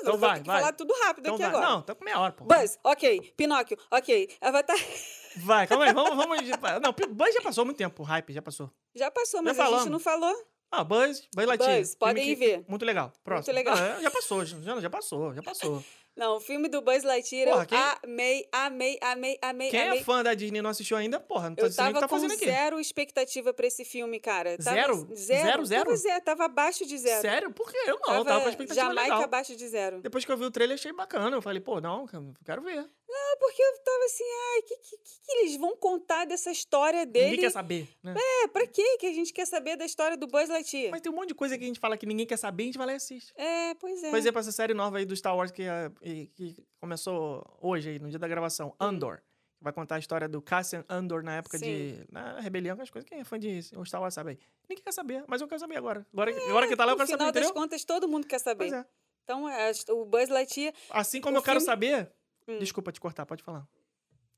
Então vai, Tem que vai. falar tudo rápido Então aqui vai. agora. Não, tá com meia hora, pô. Buzz, ok. Pinóquio, ok. Avatar (laughs) Vai, calma aí, vamos, vamos. Não, Buzz já passou muito tempo, o hype já passou. já passou, mas Já a gente falamos. não falou. Ah, Buzz, Buzz Lightyear. Buzz, podem ir ver. Muito legal. Próximo. legal. Ah, já passou, já, já passou, já passou. Não, o filme do Buzz Lightyear Porra, eu quem- amei, amei, amei, amei, Quem amei. é fã da Disney e não assistiu ainda, porra, não tá Eu dizendo o que tava tá com fazendo aqui. zero expectativa pra esse filme, cara. Tava Zero? Zero? Zero, zero? Pois é, tava abaixo de zero. Sério? Por quê? Eu não, eu tava com expectativa Jamaica legal. abaixo de zero. Depois que eu vi o trailer, achei bacana. Eu falei, pô, não, quero ver. Não, porque eu tava assim, ai, o que, que, que eles vão contar dessa história dele? Ninguém quer saber, né? É, pra quê que a gente quer saber da história do Buzz Lightyear? Mas tem um monte de coisa que a gente fala que ninguém quer saber, a gente vai lá e assiste. É, pois é. Por exemplo, essa série nova aí do Star Wars que, e- que começou hoje, aí, no dia da gravação, Andor. Que vai contar a história do Cassian Andor na época de. Na rebelião, as coisas. Quem é fã de Star Wars sabe aí. Ninguém quer saber, mas eu quero saber agora. Agora, agora que tá lá, eu no quero saber, final das entendeu? contas, todo mundo quer saber. Pois é. Então, é, o Buzz Lightyear... Assim como eu quero filme- saber. Hum. Desculpa te cortar, pode falar.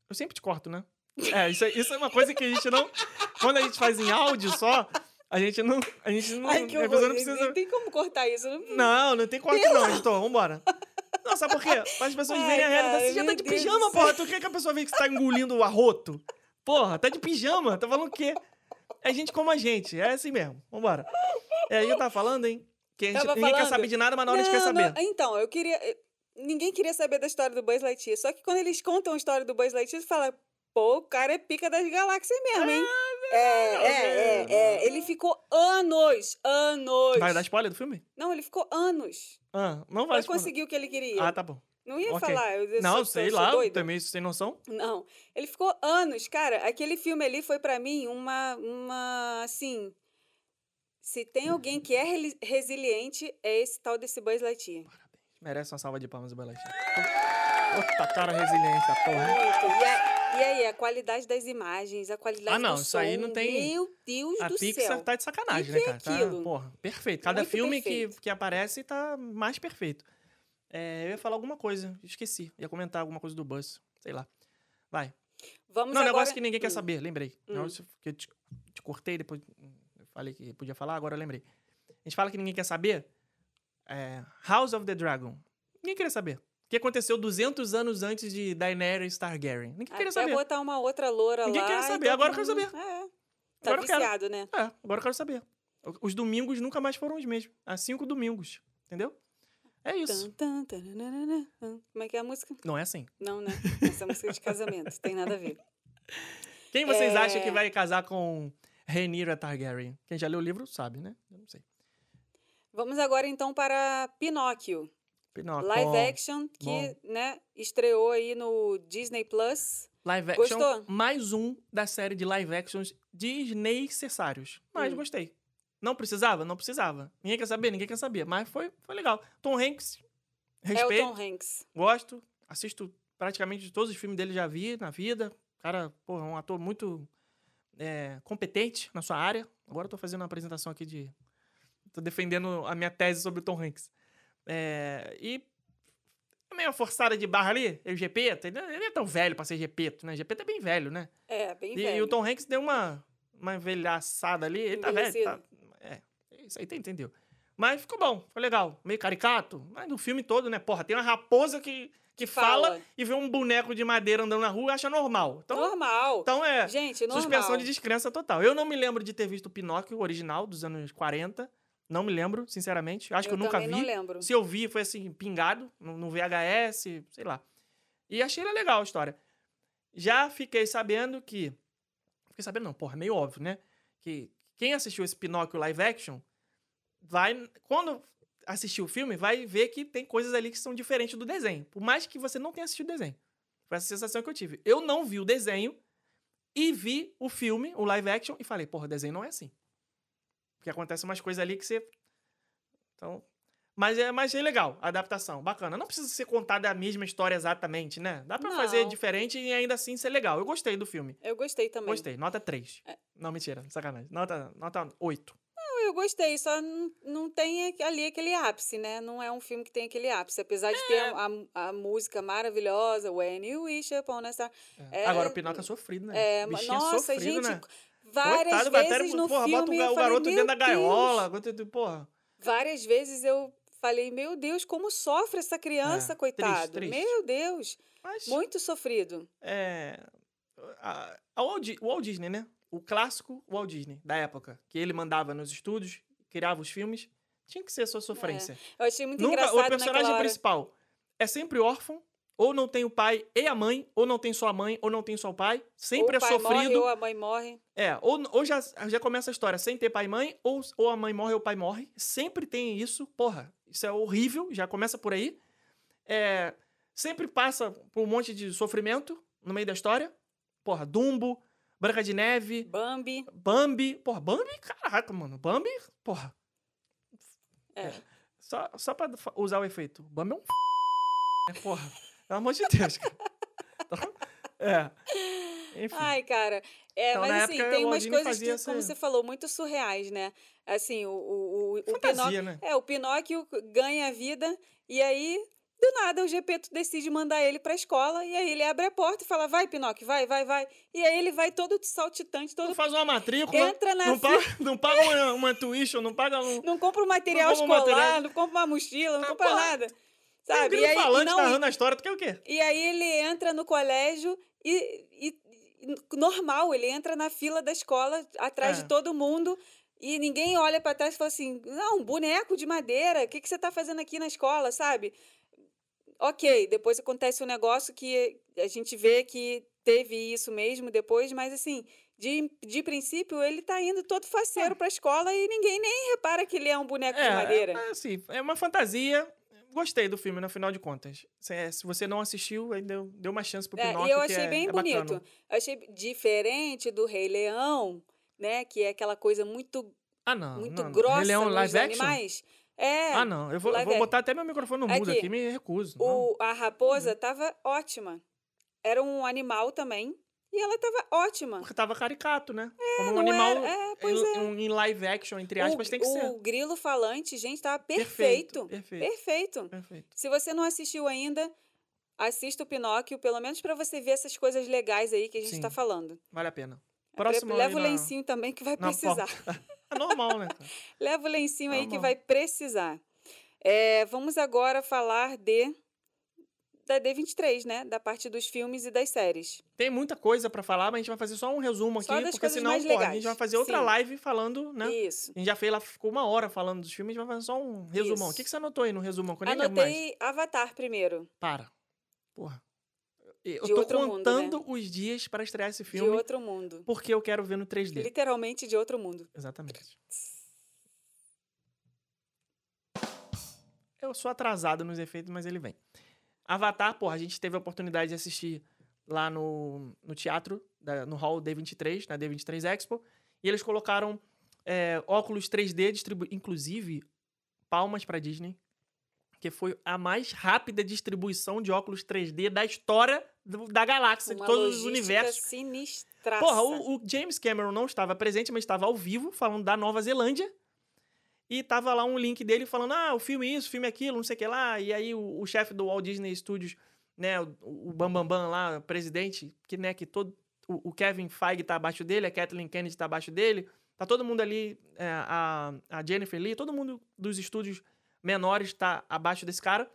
Eu sempre te corto, né? É, isso, é- isso é uma coisa que a gente não. Quando a gente faz em áudio só, a gente não. A gente não. Ai, que a horror. pessoa não Não precisa. tem como cortar isso. Não... Não, não tem corte não, editor. Vambora. Não, sabe por quê? Para as pessoas verem a realidade. Você já tá de Deus pijama, céu. porra. Tu quer que a pessoa veja que você tá engolindo o arroto? Porra, tá de pijama. Tá falando o quê? É gente como a gente. É assim mesmo. Vambora. É, aí eu tava falando, hein? Que a gente, ninguém quer saber de nada, mas na hora a gente quer Não, não, saber. Então, eu queria. Ninguém queria saber da história do Buzz Lightyear. Só que quando eles contam a história do Buzz Lightyear, você fala, pô, o cara é pica das galáxias mesmo, hein? Ah, é, é, é, é. Ele ficou anos, anos. Vai dar spoiler do filme? Não, ele ficou anos Ah, não vai pra spoiler. conseguir o que ele queria. Ah, tá bom. Não ia Ok. falar. Eu, Não, sou, sei sou, lá, doida. também sem noção. Não, ele ficou anos, cara. Aquele filme ali foi pra mim uma, uma, assim, se tem alguém que é resiliente é esse tal desse Buzz Lightyear. Merece uma salva de palmas do Balatinho. Puta cara resiliência, porra. Muito. E, a- e aí, a qualidade das imagens, a qualidade Ah, não, do isso aí som, não tem- Meu Deus A do Pixar céu. tá de sacanagem, Que né, que é cara? Tá, aquilo? porra, perfeito. Cada Muito filme que, perfeito. que aparece tá mais perfeito. É, eu ia falar alguma coisa, esqueci. Ia comentar alguma coisa do Buzz, sei lá. Vai. Vamos não, agora... negócio que ninguém quer Hum. saber, lembrei. Hum. Negócio que eu te, te cortei, depois eu falei que podia falar, agora eu lembrei. A gente fala que ninguém quer saber. É, House of the Dragon. Ninguém queria saber. O que aconteceu 200 anos antes de Daenerys Targaryen? Ninguém queria Até saber. botar uma outra loura Ninguém lá. quer e saber, agora eu quero saber. É. Tá Agora eu quero. viciado, né? É, agora eu quero saber. Os domingos nunca mais foram os mesmos. Há cinco domingos. Entendeu? É isso. Tan, tan, tananana, tan. Como é que é a música? Não é assim. Não, né? Essa é música de casamento, tem nada a ver. Quem vocês É. acham que vai casar com Rhaenyra Targaryen? Quem já leu o livro sabe, né? Eu não sei. Vamos agora então para Pinóquio. Pinóquio. Live action que, né, estreou aí no Disney Plus. Live action. Gostou? Mais um da série de live actions desnecessários. Mas Hum. gostei. Não precisava? Não precisava. Ninguém quer saber? Ninguém quer saber. Mas foi, foi legal. Tom Hanks, respeito. É o Tom Hanks. Gosto, assisto praticamente todos os filmes dele já vi na vida. Cara, porra, um ator muito é, competente na sua área. Agora eu tô fazendo uma apresentação aqui de. Tô defendendo a minha tese sobre o Tom Hanks. É, e. é meio forçada de barra ali, ele Gepeto. Ele ele não é tão velho pra ser Gepeto, né? Gepeto é bem velho, né? É, bem E, velho. e o Tom Hanks deu uma, uma velhaçada ali. Ele tá velho. Tá, é, isso aí tu entendeu. Mas ficou bom, foi legal. Meio caricato, mas no filme todo, né? Porra, tem uma raposa que, que fala. Fala. e vê um boneco de madeira andando na rua e acha normal. Então, Normal. então é Gente, normal. suspensão de descrença total. Eu não me lembro de ter visto o Pinóquio original dos anos 40. Não me lembro, sinceramente. Acho que eu nunca vi. não lembro. Se eu vi, foi assim, pingado, no, no VHS, sei lá. E achei legal a história. Já fiquei sabendo que. Fiquei sabendo, não, porra, meio óbvio, né? Que quem assistiu esse Pinóquio live action vai. Quando assistir o filme, vai ver que tem coisas ali que são diferentes do desenho. Por mais que você não tenha assistido o desenho. Foi essa sensação que eu tive. Eu não vi o desenho e vi o filme, o live action, e falei, porra, o desenho não é assim. Porque acontece umas coisas ali que você. Então. Mas é, mas é legal, a adaptação. Bacana. Não precisa ser contada a mesma história exatamente, né? Dá pra Não. fazer diferente e ainda assim ser legal. Eu gostei do filme. Eu gostei também. Gostei. Nota 3. É. Não, mentira. Sacanagem. Nota, nota 8. Não, Eu gostei, só não, não tem ali aquele ápice, né? Não é um filme que tem aquele ápice. Apesar de É. ter a, a- música maravilhosa, When You Wish Upon a Star. É, Agora o Pinóquio é sofrido, né? É, é nossa, sofrido, gente, né? Várias Coitado, vezes até- no porra, filme bota o, o falei, garoto "Meu dentro da Deus". gaiola. bota- Porra. Várias vezes eu falei, meu Deus, como sofre essa criança, É, coitado. triste, triste. Meu Deus, Mas. muito sofrido. é, a, a Walt, o Walt Disney, né? O clássico Walt Disney da época, que ele mandava nos estúdios, criava os filmes, tinha que ser sua sofrência. Eu achei muito Nunca, engraçado o personagem principal é sempre órfão, ou não tem o pai e a mãe, ou não tem só a mãe, ou não tem só o pai, sempre ou o é pai sofrido. morre ou a mãe morre. É, ou, ou já, já começa a história sem ter pai e mãe, ou, ou a mãe morre ou o pai morre. Sempre tem isso, porra. Isso é horrível, já começa por aí. É, sempre passa por um monte de sofrimento no meio da história. Porra, Dumbo, Branca de Neve, Bambi. Bambi. Porra, Bambi, caraca, mano. Bambi, porra. É. Só, só pra usar o efeito. Bambi é um f... né, Porra, pelo amor de Deus, cara. (laughs) Então, é. Enfim. Ai, cara. É, Então, mas assim, época, tem o umas coisas que, como essa- você falou, muito surreais, né? Assim, o, o, o, o Pinóquio. né? É, o Pinóquio ganha a vida e aí Do nada, o Gepeto decide mandar ele pra escola e aí ele abre a porta e fala: vai, Pinóquio, vai, vai, vai. E aí ele vai todo saltitante, todo. Não faz uma matrícula. Entra na não, paga, não paga uma, uma tuition, não paga um. Não compra um material Não escolar, material. não compra uma mochila, não Ah, compra porra. nada. Um Sabe? grilo e, aí, falante não, narrando a história, tu quer o quê? e aí ele entra no colégio e, e- normal, ele entra na fila da escola atrás É. de todo mundo e ninguém olha pra trás e fala assim: "Não, um boneco de madeira, o que que você tá fazendo aqui na escola?", sabe? OK, depois acontece um negócio que a gente vê que teve isso mesmo depois, mas assim, de, de princípio, ele tá indo todo faceiro pra escola e ninguém nem repara que ele é um boneco de madeira. É, assim, é uma fantasia. Gostei do filme, no final de contas. Se, se você não assistiu, deu, deu uma chance pro É, Pinóquio, e eu que achei é- bem é bonito. bacana. Eu achei diferente do Rei Leão, né? Que é aquela coisa muito, Ah, não. muito não. grossa Rei Leão live action? animais. É. Ah, não. Eu vou, vou action. botar até meu microfone no mudo Aqui, aqui, me recuso. O, a raposa Uhum. tava ótima. Era um animal também. E ela tava ótima. Porque tava caricato, né? Como um não animal é, em, é. um- em live action, entre aspas, o, tem que o ser. grilo falante, gente, tava Perfeito, perfeito. perfeito. Perfeito. Perfeito. Se você não assistiu ainda, assista o Pinóquio, pelo menos pra você ver essas coisas legais aí que a gente Sim. tá falando. Vale a pena. Pre- Próximo Leva o na- lencinho também que vai precisar. (laughs) É normal, né? (laughs) Leva o lencinho aí que Normal. vai precisar. É, vamos agora falar de da D23, né? Da parte dos filmes e das séries. Tem muita coisa pra falar, mas a gente vai fazer só um resumo Só aqui, porque senão, pô, a gente vai fazer outra Sim. live falando, né? Isso. A gente já fez lá, ficou uma hora falando dos filmes, a gente vai fazer só um resumão. O Isso. que, que você anotou aí no resumão? Que eu nem mais. Anotei Avatar primeiro, Para. Porra. Eu De tô outro mundo, contando os dias pra estrear esse de filme, outro mundo. porque eu quero ver no 3D. Literalmente de outro mundo. Exatamente. Eu sou atrasado nos efeitos, mas ele vem. Avatar, porra, a gente teve a oportunidade de assistir lá no, no teatro, da- no hall D23, na D23 Expo, e eles colocaram é, óculos 3D, distribu inclusive, palmas pra Disney, que foi a mais rápida distribuição de óculos 3D da história do- da galáxia, de Uma todos os universos. sinistraça. Porra, o, o James Cameron não estava presente, mas estava ao vivo, falando da Nova Zelândia. E tava lá um link dele falando: ah, o filme isso, o filme aquilo, não sei o que lá. E aí o, o chefe do Walt Disney Studios, né, o, Bambambam Bam Bam lá, presidente, que, né, que todo. O, o Kevin Feige tá abaixo dele, a Kathleen Kennedy tá abaixo dele. Tá todo mundo ali, é, a, a Jennifer Lee, todo mundo dos estúdios menores tá abaixo desse cara.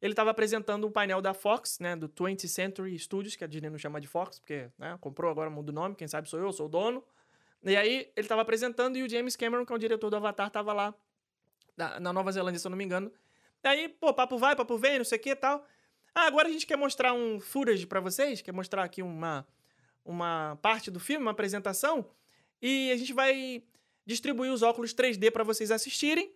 Ele tava apresentando o painel da Fox, né, do 20th Century Studios, que a Disney não chama de Fox, porque né, comprou, agora muda o nome, quem sabe sou eu, sou o dono. E aí ele tava apresentando e o James Cameron, que é o diretor do Avatar, tava lá na, na Nova Zelândia, se eu não me engano. Daí, pô, papo vai, papo vem, não sei o que e tal. Ah, agora a gente quer mostrar um footage pra vocês, quer mostrar aqui uma, uma parte do filme, uma apresentação, e a gente vai distribuir os óculos 3D pra vocês assistirem,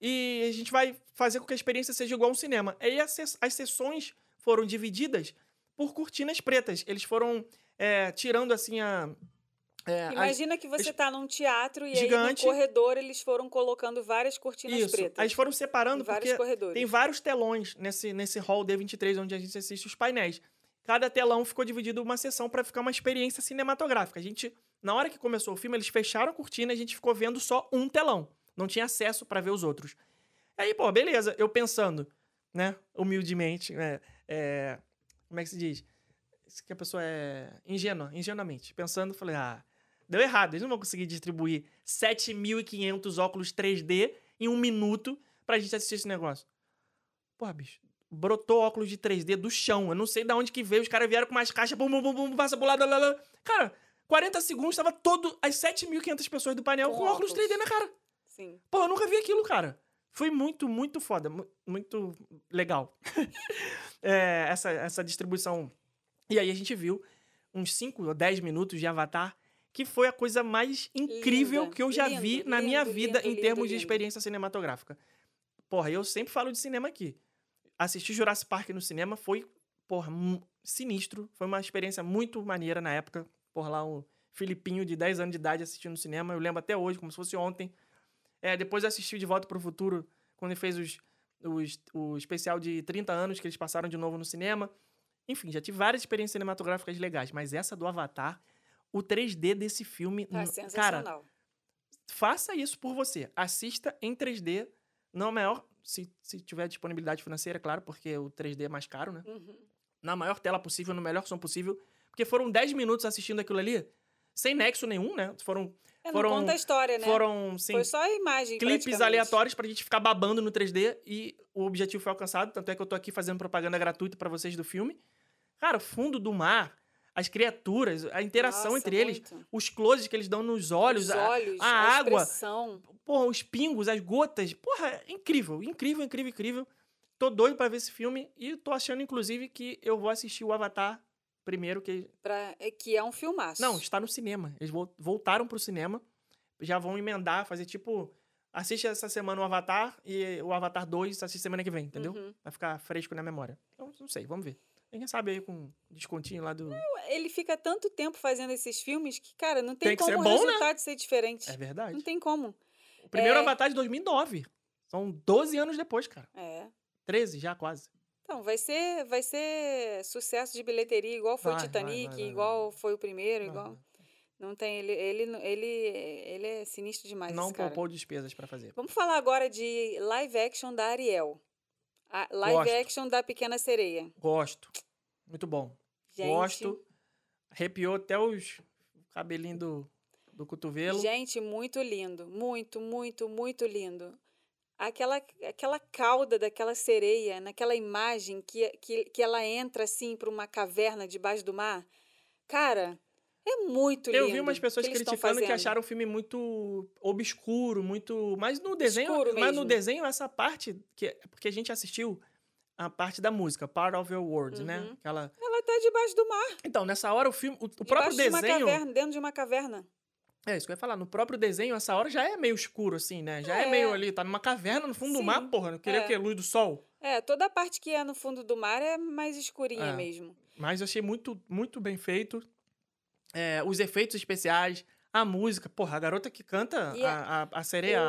e a gente vai fazer com que a experiência seja igual um cinema. Aí as, as sessões foram divididas por cortinas pretas. Eles foram é, tirando, assim, a... é, as- Imagina que você tá num teatro e Gigante. aí no corredor eles foram colocando várias cortinas Isso. pretas. Eles foram separando vários corredores. tem vários telões nesse, nesse hall D23 onde a gente assiste os painéis. Cada telão ficou dividido uma sessão para ficar uma experiência cinematográfica. A gente, na hora que começou o filme, eles fecharam a cortina e a gente ficou vendo só um telão. Não tinha acesso para ver os outros. Aí, pô, beleza. Eu pensando, né, humildemente, né, é, como é que se diz? Isso Que a pessoa é ingênua, ingenuamente. Pensando, falei, ah, deu errado. Eles não vão conseguir distribuir 7.500 óculos 3D em um minuto pra gente assistir esse negócio. Porra, bicho. Brotou óculos de 3D do chão. Eu não sei de onde que veio. Os caras vieram com umas caixas, bum, bum, bum, bum, passa pro lado, lá, lá. Cara, 40 segundos, tava todo. As 7.500 pessoas do painel com, Com óculos óculos. 3D na cara. Sim. Porra, eu nunca vi aquilo, cara. Foi muito, muito foda. mu- Muito legal. (laughs) É, essa, essa distribuição. E aí a gente viu uns 5 ou 10 minutos de Avatar, que foi a coisa mais incrível Linda, que eu já vi na minha vida em termos de experiência cinematográfica. Porra, eu sempre falo de cinema aqui. Assistir Jurassic Park no cinema foi, porra, sinistro. Foi uma experiência muito maneira na época. Por lá, um Filipinho de 10 anos de idade assistindo no cinema. Eu lembro até hoje, como se fosse ontem. É, depois eu assisti De Volta pro Futuro, quando ele fez os, os, o especial de 30 anos que eles passaram de novo no cinema. Enfim, já tive várias experiências cinematográficas legais, mas essa do Avatar, o 3D desse filme, Tá n- cara, sensacional. faça isso por você. Assista em 3D, no maior se, se tiver disponibilidade financeira, claro, porque o 3D é mais caro, né? Uhum. Na maior tela possível, no melhor som possível. Porque foram 10 minutos assistindo aquilo ali, sem nexo nenhum, né? Foram, É, não Foram- conta a história, né? foram sim, Foi só a imagem, clipes aleatórios pra gente ficar babando no 3D e o objetivo foi alcançado. Tanto é que eu tô aqui fazendo propaganda gratuita pra vocês do filme. Cara, fundo do mar, as criaturas, a interação Nossa, entre eles, muito. os closes que eles dão nos olhos, Os a- olhos, a a, água. expressão. porra, os pingos, as gotas. Porra, é incrível, incrível, incrível, incrível. Tô doido pra ver esse filme e tô achando, inclusive, que eu vou assistir o Avatar primeiro, que. Pra, é, que é um filmaço. Não, está no cinema. Eles vol- voltaram pro cinema. Já vão emendar, fazer tipo. Assiste essa semana o Avatar e o Avatar 2 assiste semana que vem, entendeu? Uhum. Vai ficar fresco na memória. Então, não sei, vamos ver. Quem sabe aí com descontinho lá do. Ele fica tanto tempo fazendo esses filmes que, cara, não tem, Tem como o bom, né? resultado ser diferente. É verdade. Não tem como. O primeiro É. Avatar de 2009. São 12 anos depois, cara. É. 13 já, quase. Então, vai ser, vai ser sucesso de bilheteria, igual foi Vai, Titanic, vai, vai, igual foi o primeiro, igual. Não tem. Ele, ele, ele, ele é sinistro demais. Não poupou despesas pra fazer. Vamos falar agora de live action da Ariel. A live Gosto. action da Pequena Sereia. Gosto. Muito bom. Gente, Gosto. Arrepiou até os cabelinhos do, do cotovelo. Gente, muito lindo. Muito, muito, muito lindo. Aquela, aquela cauda daquela sereia, naquela imagem que, que, que ela entra assim para uma caverna debaixo do mar. Cara, é muito lindo. Eu vi umas pessoas que criticando que acharam o filme muito obscuro, muito. Mas no desenho. Escuro mas no mesmo. desenho, essa parte. Que, porque a gente assistiu a parte da música, Part of Your World, né? Uhum. Aquela... Ela tá debaixo do mar. Então, nessa hora o filme. O, o próprio debaixo de uma desenho. caverna, dentro de uma caverna. É isso que eu ia falar. No próprio desenho, essa hora já é meio escuro, assim, né? Já é, É. meio ali. Tá numa caverna no fundo do Sim, mar, porra. Não queria é. que luz do sol. É, toda a parte que é no fundo do mar é mais escurinha É. mesmo. Mas eu achei muito, muito bem feito. É, os efeitos especiais, a música. Porra, a garota que canta, E a, a, a sereia,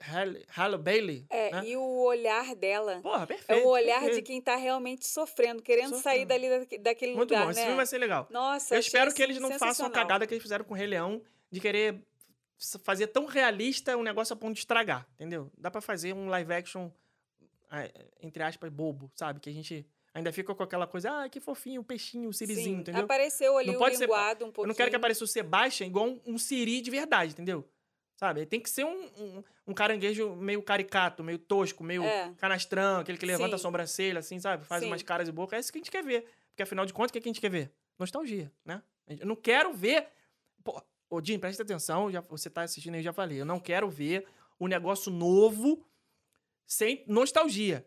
Halle- Bailey. É, né? e o olhar dela Porra, é perfeito. o olhar de perfeito. quem tá realmente sofrendo, querendo sair Sofrendo. dali da- daquele Muito lugar, bom, esse né? filme vai ser legal. Nossa, eu espero que eles não façam a cagada que eles fizeram com o Rei Leão, de querer fazer tão realista um negócio a ponto de estragar, entendeu? Dá pra fazer um live action, entre aspas, bobo, sabe? Que a gente ainda fica com aquela coisa, ah, que fofinho, o peixinho, o sirizinho, Sim, entendeu? Apareceu ali Não o pode ser- linguado um pouquinho. Eu não quero que apareça o Sebastian igual um, um siri de verdade, entendeu? Sabe? Tem que ser um, um, um caranguejo meio caricato, meio tosco, meio É. canastrão, aquele que levanta a Sim. sobrancelha, assim, sabe? Faz Sim. umas caras e boca. É isso que a gente quer ver. Porque afinal de contas, o que que a gente quer ver? Nostalgia, né? Eu não quero ver. Pô, ô, Jim, presta atenção, já, você tá assistindo aí, eu já falei. Eu não quero ver o negócio novo sem nostalgia.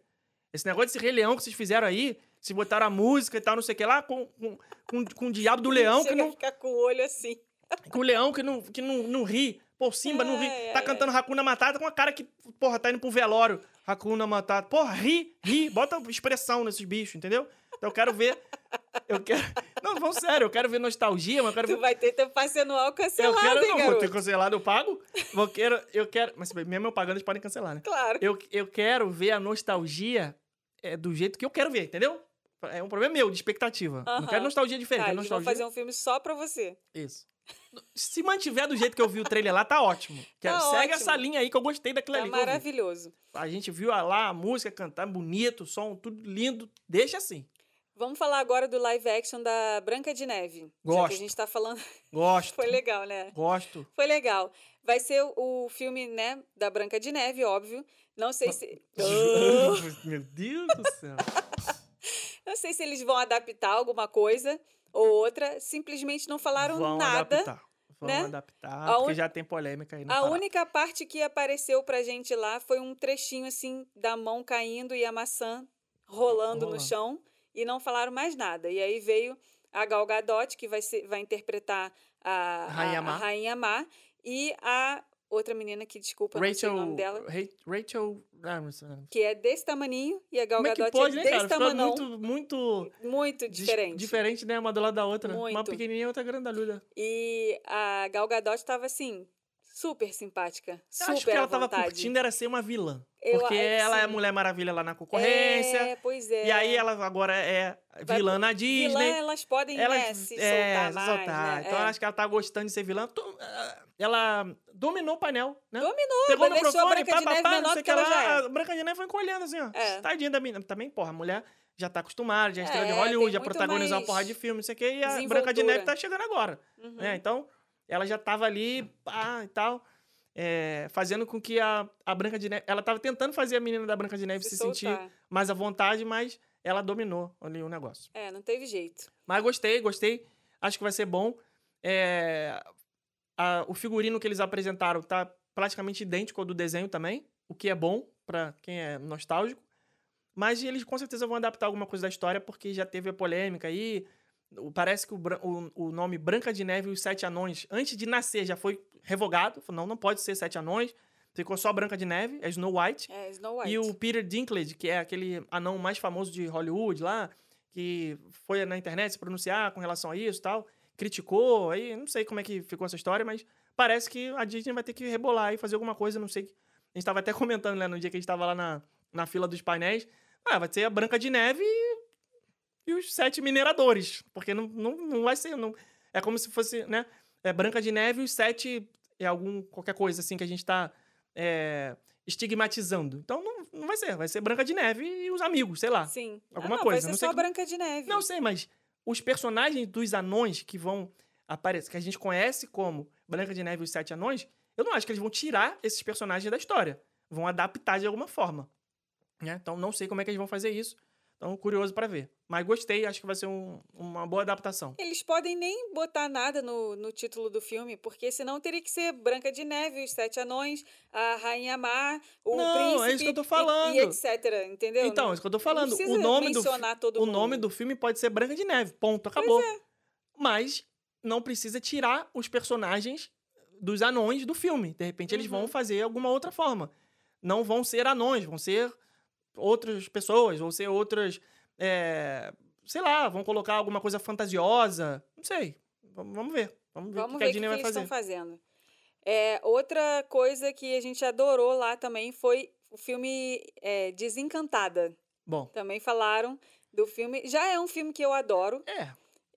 Esse negócio desse Rei Leão que vocês fizeram aí, se botaram a música e tal, não sei o que lá, com, com, com, com o diabo do leão que Chega não, ficar com o olho assim. com o leão que não, que não, não ri. Pô, Simba não ri. Tá cantando Hakuna Matata com a cara que, porra, tá indo pro velório. Hakuna Matata. Porra, ri, ri. Bota expressão nesses bichos, entendeu? Então eu quero ver. Eu quero. Não, vamos sério, eu quero ver nostalgia, mas eu quero Tu ver. vai ter teu passe anual Eu cancelado, quero, hein, não, vou garoto? ter cancelado, eu pago. Vou quero, eu quero. Mas mesmo eu pagando, eles podem cancelar, né? Claro. Eu, eu quero ver a nostalgia é, do jeito que eu quero ver, entendeu? É um problema meu, de expectativa. Não quero nostalgia diferente, Tá, nostalgia. fazer um filme só pra você. Isso. Se mantiver do jeito que eu vi o trailer lá, tá ótimo. Tá segue ótimo. essa linha aí que eu gostei daquilo Tá ali. maravilhoso. A gente viu lá a música cantar bonito, o som, tudo lindo. Deixa assim. Vamos falar agora do live action da Branca de Neve. Gosto. a gente tá falando. Gosto. (laughs) Foi legal, né? Gosto. Foi legal. Vai ser o filme, né, da Branca de Neve, óbvio. Não sei se. Meu Deus do céu. (laughs) Não sei se eles vão adaptar alguma coisa ou outra. Simplesmente não falaram Vão nada. adaptar. Vão né? adaptar, A porque un- já tem polêmica aí na A parada. única parte que apareceu pra gente lá foi um trechinho assim da mão caindo e a maçã rolando no Rolando. chão e não falaram mais nada. E aí veio a Gal Gadot que vai ser, vai interpretar a, a- Rainha a Má. Rainha Má e a outra menina que desculpa, não sei Rachel. o nome dela, Ra- Rachel. que é desse tamaninho e a Gal Como é que Gadot pode, é desse tamanão, muito, muito muito diferente. diferente, né? Uma do lado da outra. Uma Muito. pequenininha e outra grandalhuda. E a Gal Gadot estava assim, super simpática. Super acho que ela tava curtindo era ser uma vilã. Eu porque que ela é a sim. Mulher Maravilha lá na concorrência. É, pois é. E aí ela agora é Vai- vilã na Vilã, Disney. elas podem, Elas, né, se é, soltar mais, soltar. né? Então É. eu acho que ela tá gostando de ser vilã. Ah, Ela dominou o painel, né? Dominou, Pegou o deixou a microfone, Branca pá, de pá, Neve pá, não sei o que ela já é. A Branca de Neve foi encolhendo assim, ó. É. Tadinha da mina. Também, porra, a mulher já tá acostumada, já estreou de É, Hollywood, já protagonizou uma porrada de filme, não sei o quê. E a Branca de. Neve tá chegando agora. Uhum. né? Então, ela já tava ali, pá, e tal, é, fazendo com que a, a Branca de Neve... Ela tava tentando fazer a menina da Branca de Neve se, sentir soltar. mais à vontade, mas ela dominou ali o negócio. É, não teve jeito. Mas gostei, gostei. Acho que vai ser bom. É, a- o figurino que eles apresentaram tá praticamente idêntico ao do desenho também, o que é bom pra quem é nostálgico. Mas eles com certeza vão adaptar alguma coisa da história, porque já teve a polêmica aí. O- Parece que o, o- o nome Branca de Neve e os Sete Anões, antes de nascer, já foi revogado. Não, não pode ser Sete Anões. Ficou só Branca de Neve, é Snow White. É, Snow White. E o Peter Dinklage, que é aquele anão mais famoso de Hollywood lá, que foi na internet se pronunciar com relação a isso e tal, criticou, aí não sei como é que ficou essa história, mas parece que a Disney vai ter que rebolar e fazer alguma coisa, não sei. A gente tava até (laughs) comentando, né, no dia que a gente tava lá na, na fila dos painéis, ah, vai ser a Branca de Neve e, e os sete mineradores, porque não, não, não vai ser, não, é como se fosse, né, é Branca de Neve e os sete, é algum, qualquer coisa assim que a gente tá é, estigmatizando. Então não, não vai ser, vai ser Branca de Neve e os amigos, sei lá. Sim. alguma ah, não, coisa, Vai ser não sei só como- Branca de Neve. Não sei, mas os personagens dos anões que vão aparecer, que a gente conhece como Branca de Neve e os Sete Anões, eu não acho que eles vão tirar esses personagens da história. Vão adaptar de alguma forma. Né? Então não sei como é que eles vão fazer isso. Então, curioso pra ver. Mas gostei, acho que vai ser um- uma boa adaptação. Eles podem nem botar nada no, no título do filme, porque senão teria que ser Branca de Neve, os Sete Anões, a Rainha Má, o Não, Príncipe... é isso que eu tô e- falando. E, etc, entendeu? Então, é isso que eu tô falando. O nome, do, o mundo. nome do filme pode ser Branca de Neve. Ponto, acabou. Mas não precisa tirar os personagens dos anões do filme. De repente, eles vão Uhum. fazer alguma outra forma. Não vão ser anões, vão ser outras pessoas, vão ser outras. é, sei lá, vão colocar alguma coisa fantasiosa. Não sei. Vamos, vamos ver. Vamos ver o Vamos que, ver a o que, Disney que vai fazer. estão fazendo. É, outra coisa que a gente adorou lá também foi o filme é, Desencantada. Bom, Também falaram do filme. Já é um filme que eu adoro. é.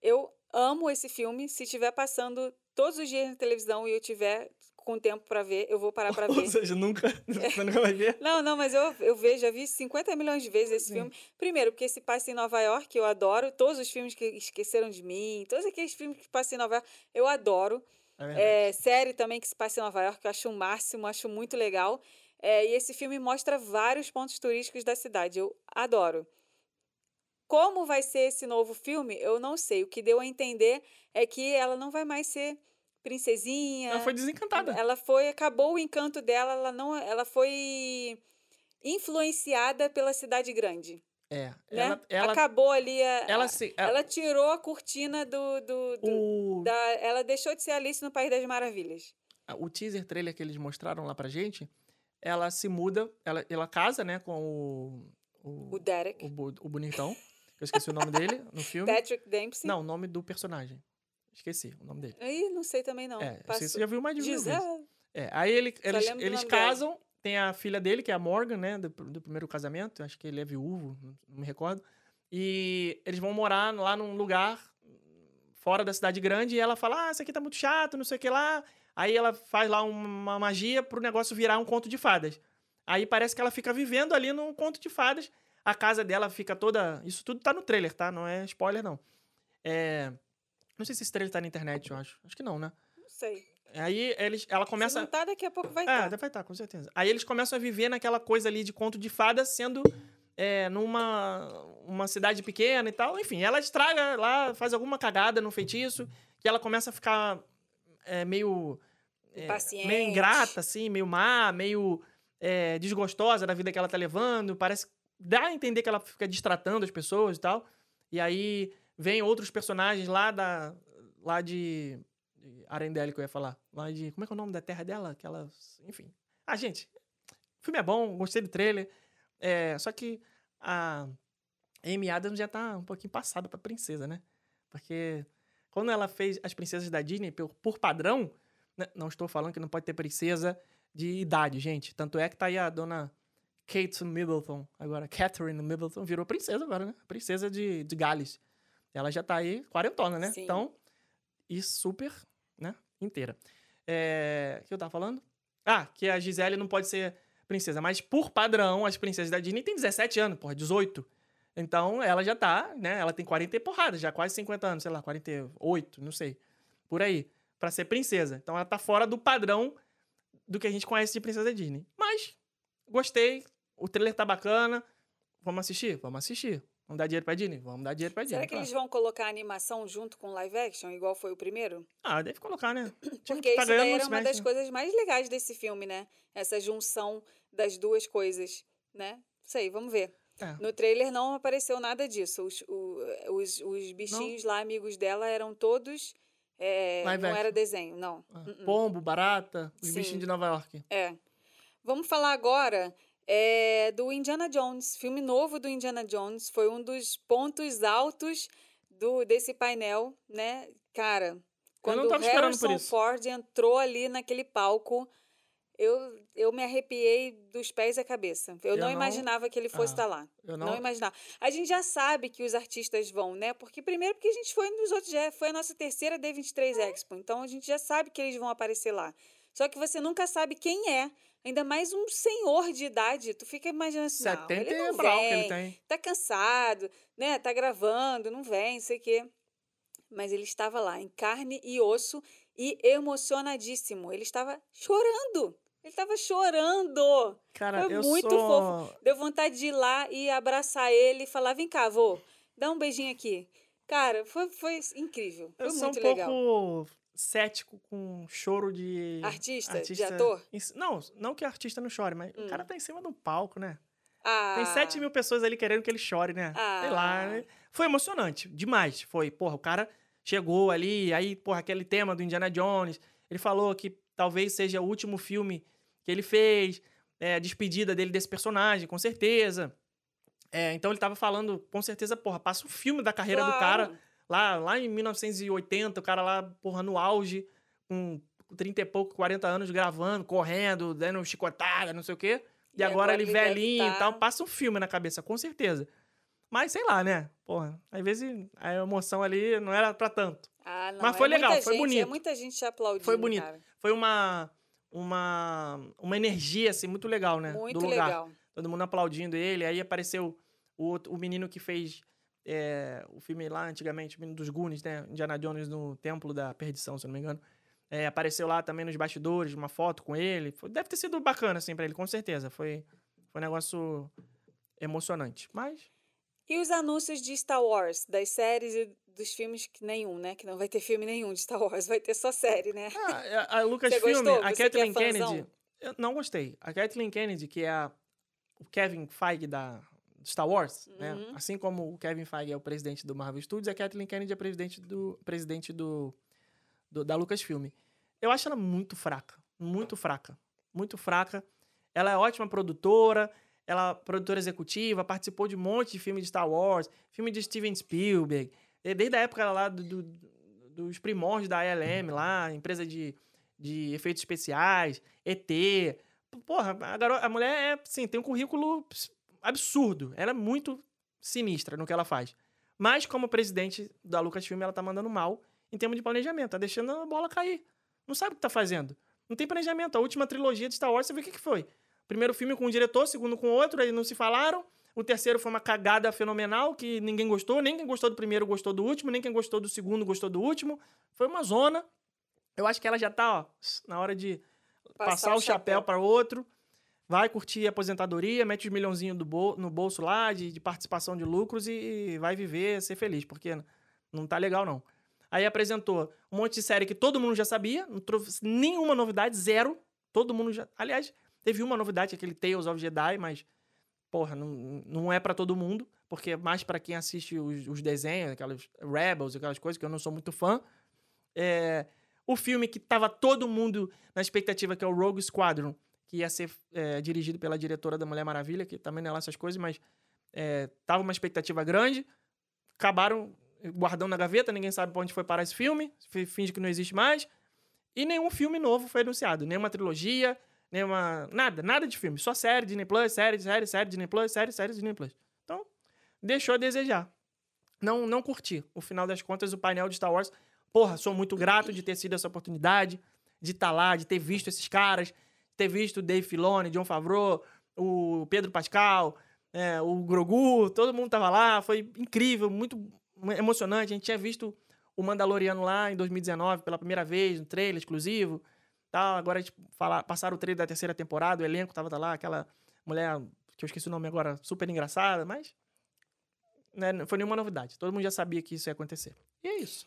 Eu amo esse filme. Se estiver passando todos os dias na televisão e eu tiver com tempo pra ver, eu vou parar (laughs) Ou ver. seja, nunca, (laughs) você nunca vai ver. Não, não, mas eu, eu vejo, já vi 50 milhões de vezes esse Sim. filme. Primeiro, porque se passa em Nova York, eu adoro. Todos os filmes que esqueceram de mim, todos aqueles filmes que passam em Nova York, eu adoro. É. É, série também que se passa em Nova York, eu acho o máximo, acho muito legal. É, e esse filme mostra vários pontos turísticos da cidade. Eu adoro. Como vai ser esse novo filme, eu não sei. O que deu a entender é que ela não vai mais ser princesinha. Ela foi desencantada. Ela foi, acabou o encanto dela, ela não, ela foi influenciada pela cidade grande, É. né? Ela, ela, acabou ali a, ela, se, ela tirou a cortina do, do, do- o, da, ela deixou de ser Alice no País das Maravilhas. o teaser trailer que eles mostraram lá pra gente, ela se muda, ela, ela casa, né, com o. O, O Derek, o, o bonitão. Eu esqueci o nome dele no (laughs) filme. Patrick Dempsey. Não, o nome do personagem. Esqueci o nome dele. Aí não sei também não. É, Passou- você já viu mais de mil vezes. Gisele. É, aí ele- eles, eles dela. casam, tem a filha dele, que é a Morgan, né, do, do primeiro casamento, acho que ele é viúvo, não, não me recordo. E eles vão morar lá num lugar fora da cidade grande e ela fala: Ah, isso aqui tá muito chato, não sei o que lá. Aí ela faz lá uma magia pro negócio virar um conto de fadas. Aí parece que ela fica vivendo ali num conto de fadas. A casa dela fica toda. Isso tudo tá no trailer, tá? Não é spoiler, não. É. Não sei se esse trailer tá na internet, eu acho. Acho que não, né? Não sei. Aí eles, ela Se começa. não tá, daqui a pouco vai É, estar. vai estar, com certeza. Aí eles começam a viver naquela coisa ali de conto de fada, sendo é, numa uma cidade pequena e tal. Enfim, ela estraga lá, faz alguma cagada no feitiço, que ela começa a ficar é, meio. é, meio ingrata, assim, meio má, meio é, desgostosa da vida que ela tá levando. Parece. Dá a entender que ela fica distratando as pessoas e tal. E aí vem outros personagens lá da. lá de. de Arendelle que eu ia falar. Lá de. Como é que é o nome da terra dela? Aquela. Enfim. Ah, gente. O filme é bom, gostei do trailer. É, só que a Amy Adams já tá um pouquinho passada pra princesa, né? Porque quando ela fez as princesas da Disney por, por padrão, né, Não estou falando que não pode ter princesa de idade, gente. Tanto é que tá aí a dona Kate Middleton, agora Catherine Middleton, virou princesa agora, né? Princesa de, de Gales. Ela já tá aí quarentona, né? Sim. Então, e super, né? Inteira. É, o que eu tava falando? Ah, que a Gisele não pode ser princesa. Mas, por padrão, as princesas da Disney têm 17 anos, porra, 18. Então, ela já tá, né? Ela tem 40 e porrada, já quase 50 anos, sei lá, 48, não sei. Por aí. Pra ser princesa. Então, ela tá fora do padrão do que a gente conhece de princesa Disney. Mas, gostei. O trailer tá bacana. Vamos assistir? Vamos assistir. Vamos dar dinheiro pra Disney? Vamos dar dinheiro pra Disney. Será que claro. eles vão colocar a animação junto com live action, igual foi o primeiro? Ah, deve colocar, né? Time Porque que tá isso daí era não uma mexe, das né? coisas mais legais desse filme, né? Essa junção das duas coisas, né? Sei, vamos ver. É. No trailer não apareceu nada disso. Os, os, os bichinhos lá, amigos dela, eram todos. é, não action. era desenho, não. Ah, Uh-uh. Pombo, barata, os Sim. bichinhos de Nova York. É. Vamos falar agora é, do Indiana Jones. Filme novo do Indiana Jones. Foi um dos pontos altos do, desse painel, né? Cara, quando o Harrison. Ford entrou ali naquele palco, eu, eu me arrepiei dos pés à cabeça. Eu, Eu não, não- imaginava que ele fosse Ah, estar lá. Eu Não... não. imaginava. A gente já sabe que os artistas vão, né? Porque primeiro porque a gente foi nos outros, já foi a nossa terceira D23 Expo. Então a gente já sabe que eles vão aparecer lá. Só que você nunca sabe quem é. Ainda mais um senhor de idade. Tu fica imaginando assim, não, 70 ele é não brau que vem, ele tem. tá cansado, né? Tá gravando, não vem, não sei o quê. Mas ele estava lá, em carne e osso e emocionadíssimo. Ele estava chorando. Ele estava chorando. Cara, Foi eu muito sou... Deu vontade de ir lá e abraçar ele e falar: vem cá, vô, dá um beijinho aqui. Cara, foi, foi incrível. Foi Eu sou um muito legal. pouco cético com choro de... Artista? De ator? Não, não que artista não chore, mas Hum. o cara tá em cima de um palco, né? Ah, Tem 7 mil pessoas ali querendo que ele chore, né? Sei lá. Ah. né? Foi emocionante, demais. Foi, porra, o cara chegou ali, aí, porra, aquele tema do Indiana Jones. Ele falou que talvez seja o último filme que ele fez, é, a despedida dele desse personagem, com certeza. É, então ele tava falando, com certeza, porra, passa um filme da carreira do cara. Lá, lá em 1980, o cara lá, porra, no auge, com 30 e pouco, 40 anos, gravando, correndo, dando chicotada, não sei o quê. E, E agora, agora ele velhinho e tá- tal, passa um filme na cabeça, com certeza. Mas sei lá, né? Porra, às vezes a emoção ali não era pra tanto. Ah, não, Mas foi é legal, foi gente, É bonito. muita gente te aplaudindo. Foi bonito. cara. Foi uma, uma, uma energia, assim, muito legal, né? Muito do lugar. legal. Todo mundo aplaudindo ele. Aí apareceu o, outro, o menino que fez é, o filme lá antigamente, o menino dos Goonies, né? Indiana Jones no Templo da Perdição, se não me engano. É, apareceu lá também nos bastidores, uma foto com ele. Foi- deve ter sido bacana, assim, pra ele, com certeza. Foi, foi um negócio emocionante. Mas, E os anúncios de Star Wars, das séries e dos filmes, que nenhum, né? Que não vai ter filme nenhum de Star Wars, vai ter só série, né? ah, a, a Lucasfilm, (laughs) a é Kathleen fãzão? Kennedy... Eu não gostei. A Kathleen Kennedy, que é a, o Kevin Feige da Star Wars, né? Uhum. Assim como o Kevin Feige é o presidente do Marvel Studios, a Kathleen Kennedy é presidente do presidente do, do- da Lucasfilm. Eu acho ela muito fraca, muito fraca, muito fraca. Ela é ótima produtora, ela é produtora executiva, participou de um monte de filme de Star Wars, filme de Steven Spielberg, desde a época lá do- do- dos primórdios da ILM lá, empresa de, de efeitos especiais, ET. Porra, a, garota, a mulher é, sim, tem um currículo absurdo. Ela é muito sinistra no que ela faz. Mas, como presidente da Lucasfilm, ela tá mandando mal em termos de planejamento. Tá deixando a bola cair. Não sabe o que tá fazendo. Não tem planejamento. A última trilogia de Star Wars, você vê o que, que foi. Primeiro filme com um diretor, segundo com outro, aí não se falaram. O terceiro foi uma cagada fenomenal, que ninguém gostou. Nem quem gostou do primeiro gostou do último, nem quem gostou do segundo gostou do último. Foi uma zona. Eu acho que ela já tá, ó, na hora de passar, o chapéu para outro. Vai curtir aposentadoria, mete os milhãozinhos bol- no bolso lá, de, de participação de lucros e vai viver, ser feliz, porque não tá legal, não. Aí apresentou um monte de série que todo mundo já sabia, não trouxe nenhuma novidade, zero. Todo mundo já. Aliás, teve uma novidade, aquele Tales of Jedi, mas, porra, não, não é pra todo mundo, porque é mais pra quem assiste os, os desenhos, aquelas Rebels, aquelas coisas que eu não sou muito fã. É, o filme que tava todo mundo na expectativa, que é o Rogue Squadron, que ia ser é, dirigido pela diretora da Mulher Maravilha, que também não é lá essas coisas, mas é, tava uma expectativa grande. Acabaram guardando na gaveta, ninguém sabe pra onde foi parar esse filme, fi- finge que não existe mais. E nenhum filme novo foi anunciado. Nenhuma trilogia, nenhuma. Nada, nada de filme. Só série, Disney Plus, série, série, série, Disney Plus, série, série, Disney Plus. Então, deixou a desejar. Não, não curti. No final das contas, o painel de Star Wars. Porra, sou muito grato de ter sido essa oportunidade, de estar lá, de ter visto esses caras, ter visto o Dave Filoni, John Favreau, o Pedro Pascal, é, o Grogu, todo mundo tava lá. Foi incrível, muito emocionante. A gente tinha visto o Mandaloriano lá em 2019 pela primeira vez, no trailer exclusivo. Tal. Agora a gente fala, passaram o trailer da terceira temporada, o elenco tava lá, aquela mulher que eu esqueci o nome agora, super engraçada, mas né, não foi nenhuma novidade. Todo mundo já sabia que isso ia acontecer. E é isso.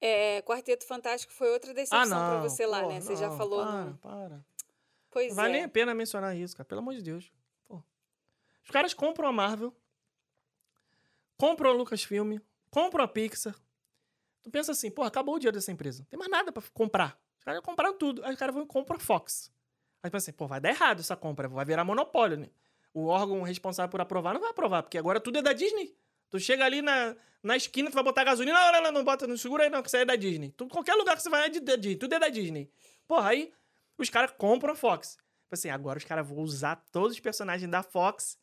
É, Quarteto Fantástico foi outra decepção Ah, pra você lá, Pô, né? Você já não, falou. Para, no- para. Pois vale é. nem a pena mencionar isso, cara. Pelo amor de Deus. Pô. Os caras compram a Marvel, compram a Lucasfilm, compram a Pixar. Tu pensa assim, pô, acabou o dinheiro dessa empresa. Não tem mais nada pra comprar. Os caras compraram tudo. Aí os caras vão e compram a Fox. Aí tu pensa assim, pô, vai dar errado essa compra. Vai virar monopólio, né? O órgão responsável por aprovar não vai aprovar, porque agora tudo é da Disney. Tu chega ali na, na esquina, tu vai botar gasolina. Não, não, não, não bota, não segura aí não, que isso aí é da Disney. Tu, qualquer lugar que você vai é de, da Disney. Tudo é da Disney. Porra, aí os caras compram a Fox. Tipo assim, agora os caras vão usar todos os personagens da Fox,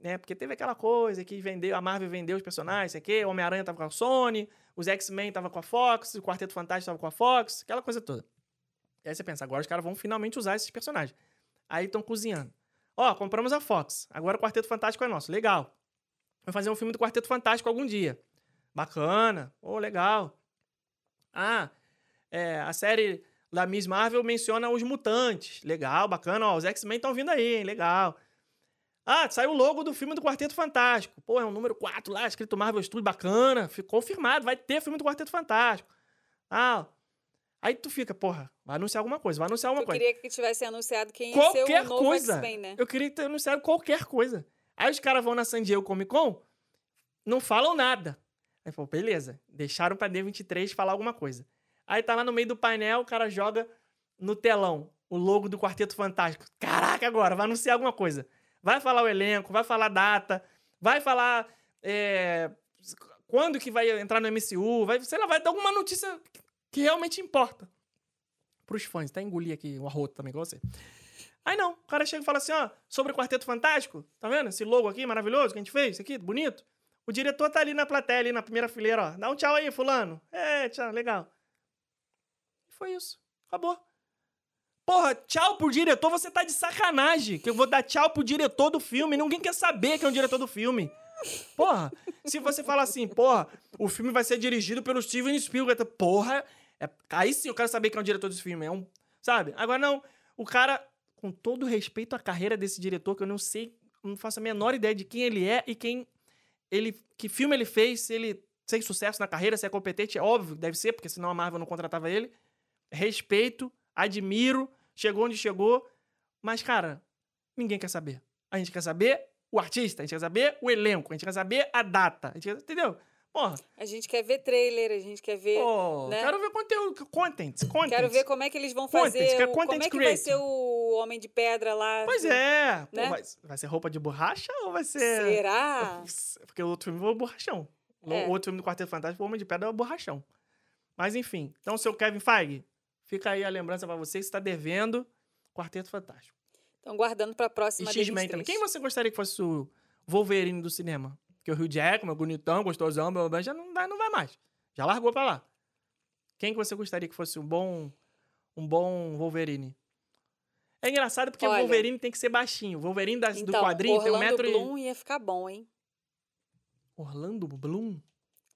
né? Porque teve aquela coisa que vendeu, a Marvel vendeu os personagens, sei quê, o Homem-Aranha tava com a Sony, os X-Men tava com a Fox, o Quarteto Fantástico tava com a Fox, aquela coisa toda. E aí você pensa, agora os caras vão finalmente usar esses personagens. Aí estão cozinhando. Ó, compramos a Fox, agora o Quarteto Fantástico é nosso, legal. Vai fazer um filme do Quarteto Fantástico algum dia. Bacana, ô, legal. Ah, é, a série da Miss Marvel menciona os mutantes. Legal, bacana. Ó, os X-Men estão vindo aí, hein? Legal. Ah, saiu o logo do filme do Quarteto Fantástico. Pô, é um número 4 lá, escrito Marvel Studios, bacana. Ficou confirmado, vai ter filme do Quarteto Fantástico. Ah, aí tu fica, porra, vai anunciar alguma coisa, vai anunciar alguma Eu coisa. queria que tivesse anunciado quem ia ser Qualquer o novo coisa. Né? Eu queria ter anunciado qualquer coisa. Aí os caras vão na San Diego Comic Con, não falam nada. Aí, pô, beleza. Deixaram pra D23 falar alguma coisa. Aí tá lá no meio do painel, o cara joga no telão o logo do Quarteto Fantástico. Caraca, agora, vai anunciar alguma coisa. Vai falar o elenco, vai falar data, vai falar é, quando que vai entrar no MCU, vai, sei lá, vai dar alguma notícia que realmente importa pros fãs. Tá engolir aqui o arroto também, igual você. Aí não, o cara chega e fala assim, ó, sobre o Quarteto Fantástico, tá vendo? Esse logo aqui maravilhoso que a gente fez, aqui, bonito. O diretor tá ali na plateia, ali na primeira fileira, ó. Dá um tchau aí, fulano. É, tchau, legal. Foi isso. Acabou. Porra, tchau pro diretor, você tá de sacanagem. Que eu vou dar tchau pro diretor do filme. Ninguém quer saber que é o diretor do filme. Porra, se você falar assim, porra, o filme vai ser dirigido pelo Steven Spielberg. Porra, é- aí sim eu quero saber quem é o diretor desse filme. É um, sabe? Agora não, o cara, com todo respeito à carreira desse diretor, que eu não sei, não faço a menor ideia de quem ele é e quem ele, que filme ele fez, se ele tem sucesso na carreira, se é competente, é óbvio, deve ser, porque senão a Marvel não contratava ele. Respeito, admiro, chegou onde chegou, mas, cara, ninguém quer saber. A gente quer saber o artista, a gente quer saber o elenco, a gente quer saber a data, a gente quer, entendeu? Porra, A gente quer ver trailer, a gente quer ver. pô, né? quero ver conteúdo, content, content. Quero ver como é que eles vão fazer. o- content como é que vai ser o Homem de Pedra lá? Pois é, Pô, né? vai, vai ser roupa de borracha ou vai ser... Será? (laughs) Porque o outro filme foi o borrachão. O É. outro filme do Quarteto Fantástico, o Homem de Pedra, é o borrachão. Mas enfim, então, seu Kevin Feige, fica aí a lembrança pra você que está devendo Quarteto Fantástico. Estão guardando pra E próxima X-Men D23. também. Quem você gostaria que fosse o Wolverine do cinema? Porque o Hugh Jackman, bonitão, gostosão, blá, blá, blá, já não, dá, não vai mais. Já largou pra lá. Quem que você gostaria que fosse um bom, um bom Wolverine? É engraçado porque o Olha. Wolverine tem que ser baixinho. O Wolverine das- do Então, quadrinho tem um Orlando metro e... Bloom ia ficar bom, hein? Orlando Bloom?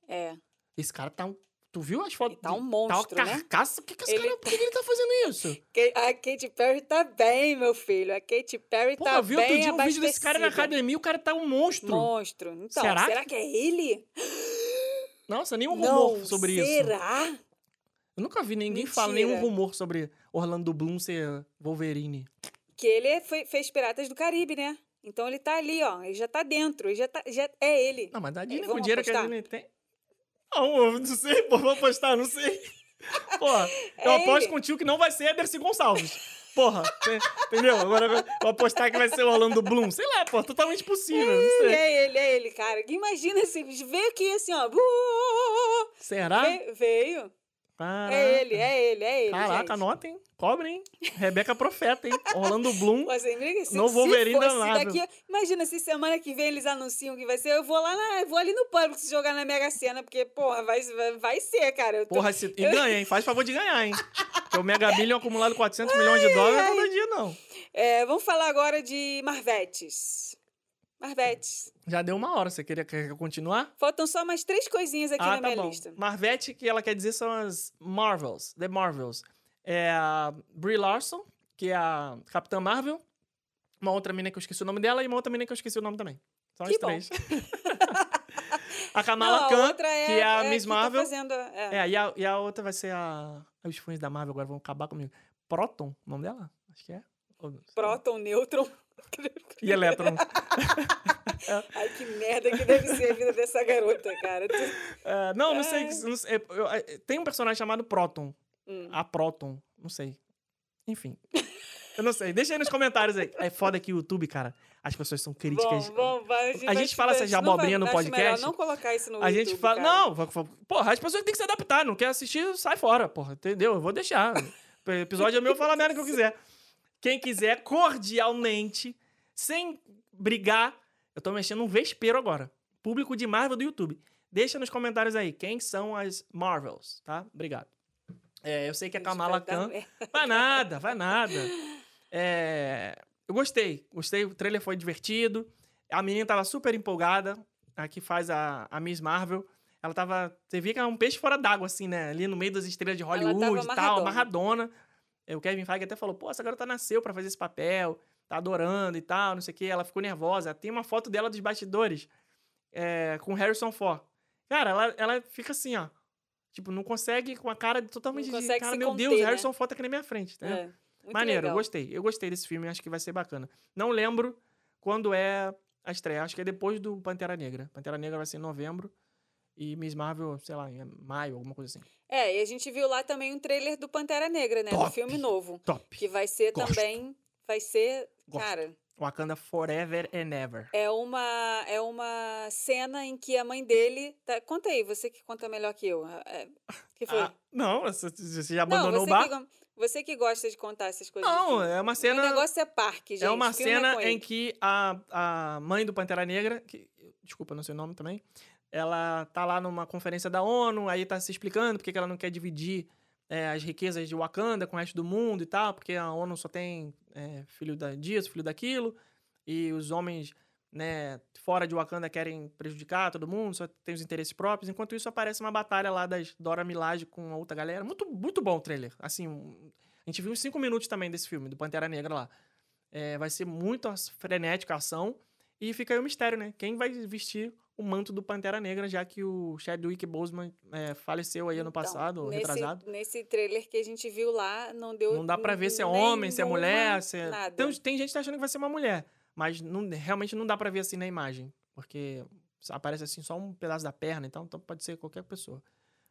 É. Esse cara tá um... Tu viu as fotos? Tá um Tá uma monstro, né? carcaça. Por que, que esse Ele cara... Por que que ele tá fazendo isso? (laughs) Que- A Katy Perry tá bem, meu filho. A Katy Perry Pô, tá bem dia um vídeo desse cara na academia, o cara tá um monstro. Monstro. Então, Será será, que- que... é ele? Nossa, nenhum rumor Não, sobre isso. será? Eu nunca vi ninguém falar nenhum rumor sobre Orlando Bloom ser Wolverine. Que ele foi- fez Piratas do Caribe, né? Então ele tá ali, ó. Ele já tá dentro. Ele já tá, já é ele. Não, mas a Disney com o dinheiro que apostar? Disney tem. Não, eu não sei, pô, vou apostar, não sei. Porra, eu É aposto contigo que não vai ser Ederson Gonçalves. Porra, te- entendeu? Agora vou apostar que vai ser o Orlando Bloom. Sei lá, pô, totalmente possível. Não Ele é ele, é ele, cara. Imagina se veio aqui assim, ó. Será? Veio, veio. Caraca. É ele, é ele, é ele. Caraca, gente. anotem. Cobre, hein? Rebeca Profeta, hein? Orlando Bloom. Pô, sem briga, se, Novo se Wolverine fosse da Marvel. daqui, imagina se semana que vem eles anunciam que vai ser, eu vou lá na, eu vou ali no pânico se jogar na Mega Sena, porque porra, vai, vai, ser, cara. Tô- Porra, se... e ganha, hein? Faz favor de ganhar, hein? Porque o Mega Million acumulado 400 milhões de dólares não é todo dia, não. É, vamos falar agora de Marvetes. Marvetes. Já deu uma hora. Você queria quer continuar? Faltam só mais três coisinhas aqui ah, na tá minha bom. lista. Marvete, que ela quer dizer são as Marvels, The Marvels. É a Brie Larson, que é a Capitã Marvel. Uma outra menina que eu esqueci o nome dela e uma outra menina que eu esqueci o nome também. São as Que bom. três. (laughs) a Kamala Não, a Khan, outra é, que é a é Miss tá Marvel. fazendo, é. É, e a, e a outra vai ser a. Os fãs da Marvel agora vão acabar comigo. Proton, o nome dela? Acho que é. Próton, nêutron. (laughs) E Electron. (laughs) Ai, que merda que deve ser a vida dessa garota, cara. (laughs) É, não, não sei. Não sei eu- é, tem um personagem chamado Proton. Hum. A Proton. Não sei. Enfim. Eu não sei. Deixa aí nos comentários aí. É foda que o YouTube, cara, as pessoas são críticas. Bom, bom, vai, A gente fala essas não vai- abobrinha no podcast. não colocar isso no A gente YouTube, fala. cara. Não, porra, as pessoas têm que se adaptar. Não quer assistir, sai fora, porra. Entendeu? Eu vou deixar. O episódio é meu, eu falo a merda que eu quiser. Quem quiser, cordialmente, sem brigar, eu tô mexendo um vespeiro agora. Público de Marvel do YouTube. Deixa nos comentários aí quem são as Marvels, tá? Obrigado. É, eu sei que a Kamala Khan. Vai nada, vai nada. É, eu gostei, gostei. O trailer foi divertido. A menina tava super empolgada. A que faz a, a Miss Marvel. Ela tava. Você via que era um peixe fora d'água, assim, né? Ali no meio das estrelas de Hollywood e tal, amarradona. amarradona. É, O Kevin Feige até falou: pô, essa garota nasceu pra fazer esse papel, tá adorando e tal, não sei o quê. Ela ficou nervosa. Tem uma foto dela dos bastidores é, com Harrison Ford. Cara, ela, ela fica assim, ó. Tipo, não consegue com a cara totalmente Não de. Cara, meu conter, Deus, né? Harrison Ford tá aqui na minha frente? É, Maneiro, eu legal. gostei. Eu gostei desse filme, acho que vai ser bacana. Não lembro quando é a estreia, acho que é depois do Pantera Negra. Pantera Negra vai ser em novembro e Miss Marvel, sei lá, em maio, alguma coisa assim. É, e a gente viu lá também um trailer do Pantera Negra, né? Do Top. filme novo. Top. Que vai ser Gosto. também. Vai ser. Gosto. Cara, Wakanda Forever and Ever. é uma, é uma cena em que a mãe dele. Tá... Conta aí, você que conta melhor que eu. É, que foi? Ah, não, você, você já Não, abandonou você o bar? que, você que gosta de contar essas coisas. Não, filme. é uma O cena. negócio é parque, gente. É uma Filme cena em ele. que a, a mãe do Pantera Negra, que, desculpa, não sei o nome também, ela tá lá numa conferência da ONU, aí tá se explicando porque que ela não quer dividir é, as riquezas de Wakanda com o resto do mundo e tal, porque a ONU só tem é, filho da, disso, filho daquilo, e os homens né, fora de Wakanda querem prejudicar todo mundo, só tem os interesses próprios. Enquanto isso, aparece uma batalha lá das Dora Milaje com a outra galera. Muito, muito bom o trailer. Assim, a gente viu uns 5 minutos também desse filme, do Pantera Negra lá. É, vai ser muito frenética a ação. E fica aí o mistério, né? Quem vai vestir o manto do Pantera Negra, já que o Chadwick Boseman é, faleceu aí ano Então, passado, nesse, retrasado. Nesse trailer que a gente viu lá, não deu. Não dá pra ver se é homem, se é mulher, se é... Nada. Tem, tem gente que tá achando que vai ser uma mulher, mas não- realmente não dá pra ver assim na imagem, porque aparece assim só um pedaço da perna, então, então pode ser qualquer pessoa.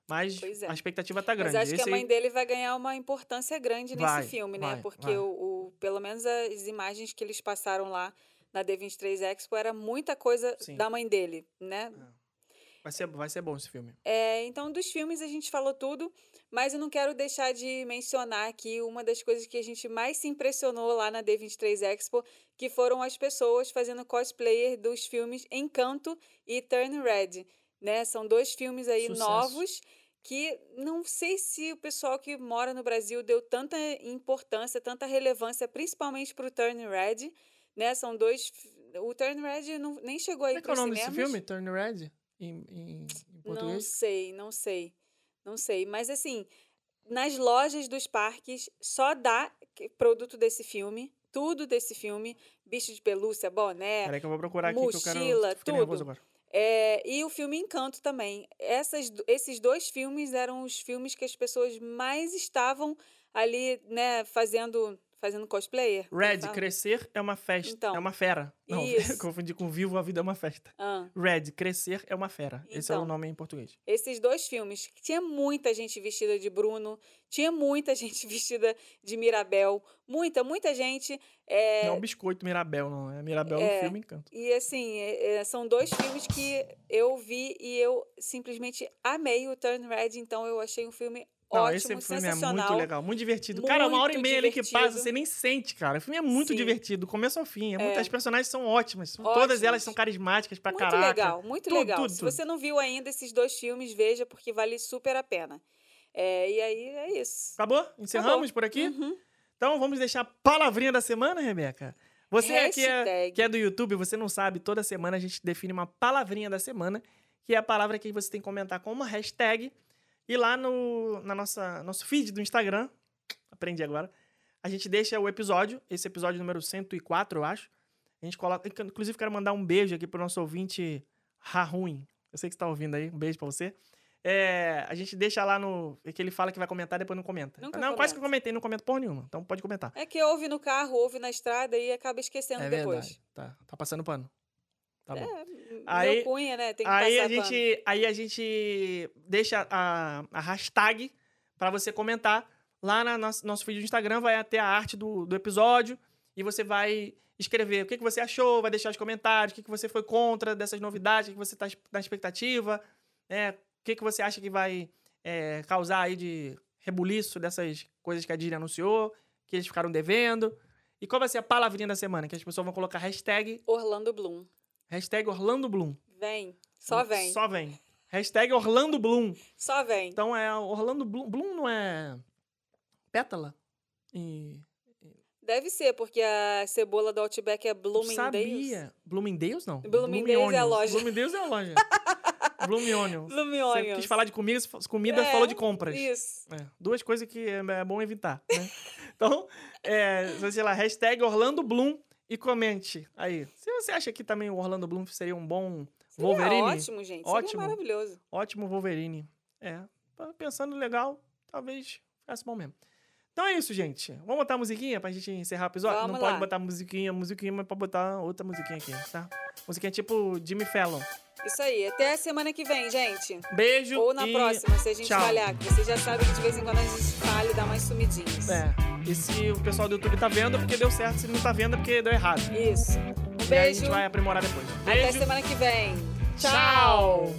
Mas é. a expectativa tá grande. Mas acho que a Esse mãe aí- dele vai ganhar uma importância grande Vai, nesse filme, né? vai, Porque vai. O, o- pelo menos as imagens que eles passaram lá na D23 Expo era muita coisa Sim. da mãe dele, né? vai, ser, vai ser bom esse filme. É, então, dos filmes a gente falou tudo, mas eu não quero deixar de mencionar aqui uma das coisas que a gente mais se impressionou lá na D23 Expo, que foram as pessoas fazendo cosplayer dos filmes Encanto e Turn Red, né? São dois filmes aí Sucesso. novos que não sei se o pessoal que mora no Brasil deu tanta importância, tanta relevância, principalmente para o Turn Red, né? São dois... O Turn Red não, nem chegou aí Como é que é para o os nome desse cinemas. filme? Turn Red? Em, em, em Não português? sei, não sei. Não sei. Mas assim, nas lojas dos parques só dá produto desse filme, tudo desse filme, bicho de pelúcia, boné. Peraí que eu vou procurar aqui que eu quero... mochila, tudo. agora. é, e o filme Encanto também. Essas, esses dois filmes eram os filmes que as pessoas mais estavam ali, né, fazendo, fazendo cosplayer. Red, crescer é uma festa. Então, é uma fera. Não, (laughs) confundi com vivo, a vida é uma festa. Ah. Red, crescer é uma fera. Esse é o Então. nome em português. Esses dois filmes, que tinha muita gente vestida de Bruno, tinha muita (laughs) gente vestida de Mirabel, muita, muita gente. é, Não é o Biscoito Mirabel, não. É Mirabel no É. filme Encanto. E assim, é- é, são dois filmes que eu vi e eu simplesmente amei o Turn Red, então eu achei um filme Não, Ótimo, esse filme é muito legal, muito divertido. cara, uma hora e Muito meia ali que passa, você nem sente, cara. O filme é muito Sim. divertido, do começo ao fim. É muito- É. As personagens são ótimas. Todas Ótimas. elas são carismáticas pra Muito caraca. legal, muito Tudo, legal. tudo, Se tudo. você não viu ainda esses dois filmes, veja, porque vale super a pena. É, e aí é isso. Acabou? Encerramos por aqui? Uhum. Então vamos deixar a palavrinha da semana, Rebeca. Você que é, Hashtag. que é do YouTube, você não sabe, toda semana a gente define uma palavrinha da semana, que é a palavra que você tem que comentar com uma hashtag. E lá no na nossa, nosso feed do Instagram, aprendi agora, a gente deixa o episódio, esse episódio número 104, eu acho. A gente coloca. Inclusive, quero mandar um beijo aqui pro nosso ouvinte Raruim. Eu sei que você tá ouvindo aí, um beijo pra você. É, a gente deixa lá no. Que ele fala que vai comentar, depois não comenta. Nunca não, quase que eu comentei, não comento porra nenhuma. Então pode comentar. É que ouve no carro, ouve na estrada e acaba esquecendo É depois. verdade. Tá, tá passando pano. Tá bom. É, Aí- meu cunha, né? Tem que aí, a gente, aí a gente deixa a, a hashtag pra você comentar. Lá no nosso, nosso feed do Instagram vai ter a arte do, do episódio e você vai escrever o que, que você achou, vai deixar os comentários, o que, que você foi contra dessas novidades, o que, que você tá es- na expectativa, né? O que, que você acha que vai é, causar aí de rebuliço dessas coisas que a Disney anunciou, que eles ficaram devendo. E qual vai ser a palavrinha da semana? Que as pessoas vão colocar hashtag, Orlando Bloom. Hashtag Orlando Bloom. Vem. Só vem. Só, Só vem. Hashtag Orlando Bloom. vem. Então é Orlando Bloom. Bloom não é pétala? E... Deve ser, porque a cebola do Outback é Bloomingdale's. Sabia. Bloomingdale's não. Bloomingdale's é a Blooming loja. Bloomingdale's é a loja. (laughs) Blooming Onions. Blooming Você quis falar de comida, comida, É, falou de compras. Isso. É, duas coisas que é, é bom evitar, né? (laughs) então, é, sei lá, hashtag Orlando Bloom e comente aí. Se você acha que também o Orlando Bloom seria um bom Seria Wolverine, ótimo, gente. Ótimo. Seria maravilhoso. ótimo Wolverine. É, pensando legal, talvez ficasse bom mesmo. Então é isso, gente. Vamos botar a musiquinha pra gente encerrar o episódio? Vamos Não pode lá. botar musiquinha, musiquinha, mas pode botar outra musiquinha aqui, tá? Musiquinha tipo Jimmy Fallon. Isso aí. Até a semana que vem, gente. Beijo Ou na próxima, se a gente tchau. falhar. Que você já sabe que de vez em quando a gente falha e dá umas sumidinhas. É, e se o pessoal do YouTube tá vendo é porque deu certo, se não tá vendo é porque deu errado. Isso. Um E aí a beijo. gente vai aprimorar depois. Até Beijo. semana que vem. Tchau.